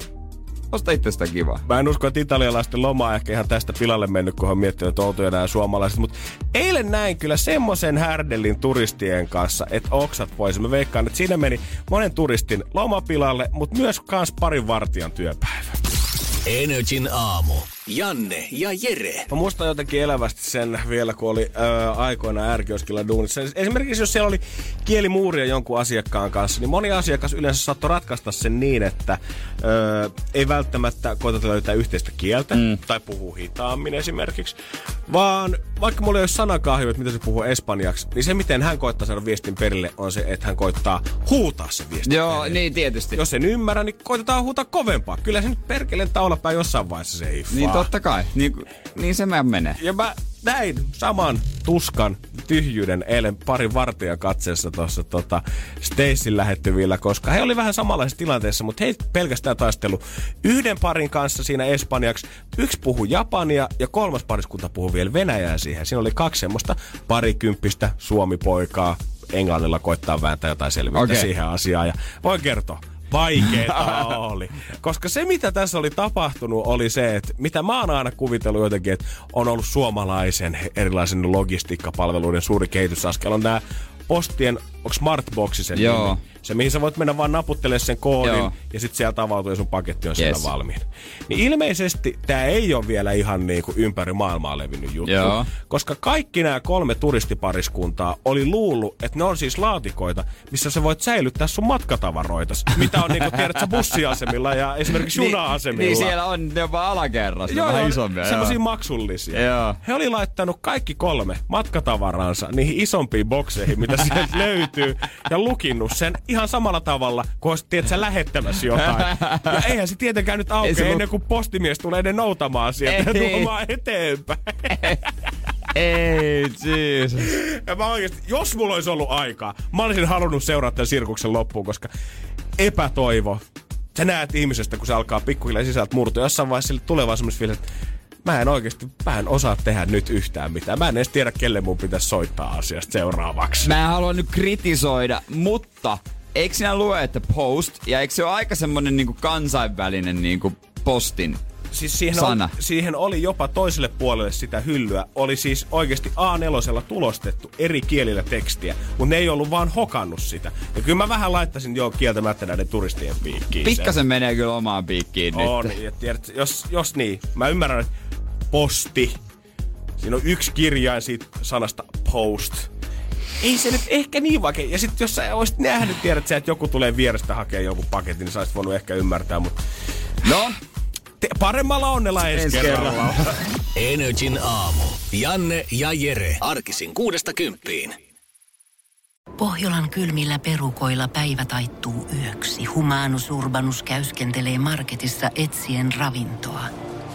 osta itsestä kivaa. Mä en usko, että italialaisten loma on ehkä ihan tästä pilalle mennyt, kun on miettinyt, että outoja nämä suomalaiset. Mutta eilen näin kyllä semmoisen härdellin turistien kanssa, että oksat pois. Mä veikkaan, että siinä meni monen turistin lomapilalle, mutta myös kans parin vartijan työpäivä. Energin aamu. Janne ja Jere. Mä muistan jotenkin elävästi sen vielä, kun oli ö, aikoina ärkioskilla duunissa. Esimerkiksi jos siellä oli kielimuuria jonkun asiakkaan kanssa, niin moni asiakas yleensä saattoi ratkaista sen niin, että ö, ei välttämättä koeteta löytää yhteistä kieltä mm. tai puhuu hitaammin esimerkiksi, vaan vaikka mulla ei ole sanakahjo, että mitä se puhuu espanjaksi, niin se miten hän koittaa saada viestin perille on se, että hän koittaa huutaa sen viestin Joo, perille. niin tietysti. Jos en ymmärrä, niin koitetaan huutaa kovempaa. Kyllä se nyt perkeleen taulapäin jossain vaiheessa se hiffaa. Niin totta kai. Niin, niin se mä menee. Ja mä näin saman tuskan tyhjyyden eilen parin vartijan katseessa tuossa tota, Stacyn lähettyvillä, koska he oli vähän samanlaisessa tilanteessa, mutta he pelkästään taistelu yhden parin kanssa siinä espanjaksi. Yksi puhui japania ja kolmas pariskunta puhui vielä venäjää siihen. Siinä oli kaksi semmoista parikymppistä suomipoikaa. Englannilla koittaa vääntää jotain selvyyttä Okei. siihen asiaan. Ja voin kertoa, vaikeeta oli. Koska se, mitä tässä oli tapahtunut, oli se, että mitä mä oon aina kuvitellut jotenkin, että on ollut suomalaisen erilaisen logistiikkapalveluiden suuri kehitysaskel, on nämä postien, onko Smartboxi sen Joo. nimi? Se, mihin sä voit mennä vaan naputtelemaan sen koodin Joo. ja sitten sieltä avautuu ja sun paketti on Yes. siellä valmiina. Niin ilmeisesti tämä ei ole vielä ihan niinku ympäri maailmaa levinnyt juttu. Joo. Koska kaikki nämä kolme turistipariskuntaa oli luullut, että ne on siis laatikoita, missä sä voit säilyttää sun matkatavaroita. Mitä on niinku, tiedät sä, bussiasemilla ja esimerkiksi juna-asemilla. Niin, niin siellä on vaan alakerrassa, Joo, vähän isompia. semmosia joo. maksullisia. Joo. He oli laittanut kaikki kolme matkatavaransa niihin isompiin bokseihin, mitä sieltä löytyy, ja lukinnut sen ihan samalla tavalla, kun olisit, tiedät, sä lähettämässä jotain. Ja eihän se tietenkään nyt Ei aukea ennen kuin postimies tulee ne noutamaan sieltä ja Ei. tuomaan eteenpäin. Ei, Jesus. Ja mä oikeesti, jos mulla olisi ollut aikaa, mä olisin halunnut seurata tämän sirkuksen loppuun, koska epätoivo. Sä näet ihmisestä, kun se alkaa pikkuhiljaa sisältä murtua. Jossain vaiheessa sille tulee vaan fiilis, että mä en oikeesti, mä en osaa tehdä nyt yhtään mitään. Mä en edes tiedä, kelle mun pitäisi soittaa asiasta seuraavaksi. Mä en halua nyt kritisoida, mutta eikö sinä lue, että post, ja eikö se ole aika semmonen niinku kansainvälinen niinku postin siis siihen, sana? On, siihen oli jopa toiselle puolelle sitä hyllyä. Oli siis oikeasti A4 tulostettu eri kielillä tekstiä, mutta ne ei ollut vaan hokannut sitä. Ja kyllä mä vähän laittaisin jo kieltämättä näiden turistien piikkiin. sen. Pikkasen menee kyllä omaan piikkiin On, nyt. ja tiedät, jos, jos niin, mä ymmärrän, että posti. Siinä on yksi kirjain siitä sanasta post. Ei se nyt ehkä niin vaikea. Ja sitten jos sä olisit nähnyt, tiedät sä, että joku tulee vierestä hakea joku paketin, niin sä olisit voinut ehkä ymmärtää. Mutta no, te, paremmalla onnella ensi, Ensi kerralla. kerralla. Energin aamu. Janne ja Jere. Arkisin kuudesta kymppiin. Pohjolan kylmillä perukoilla päivä taittuu yöksi. Humanus Urbanus käyskentelee marketissa etsien ravintoa.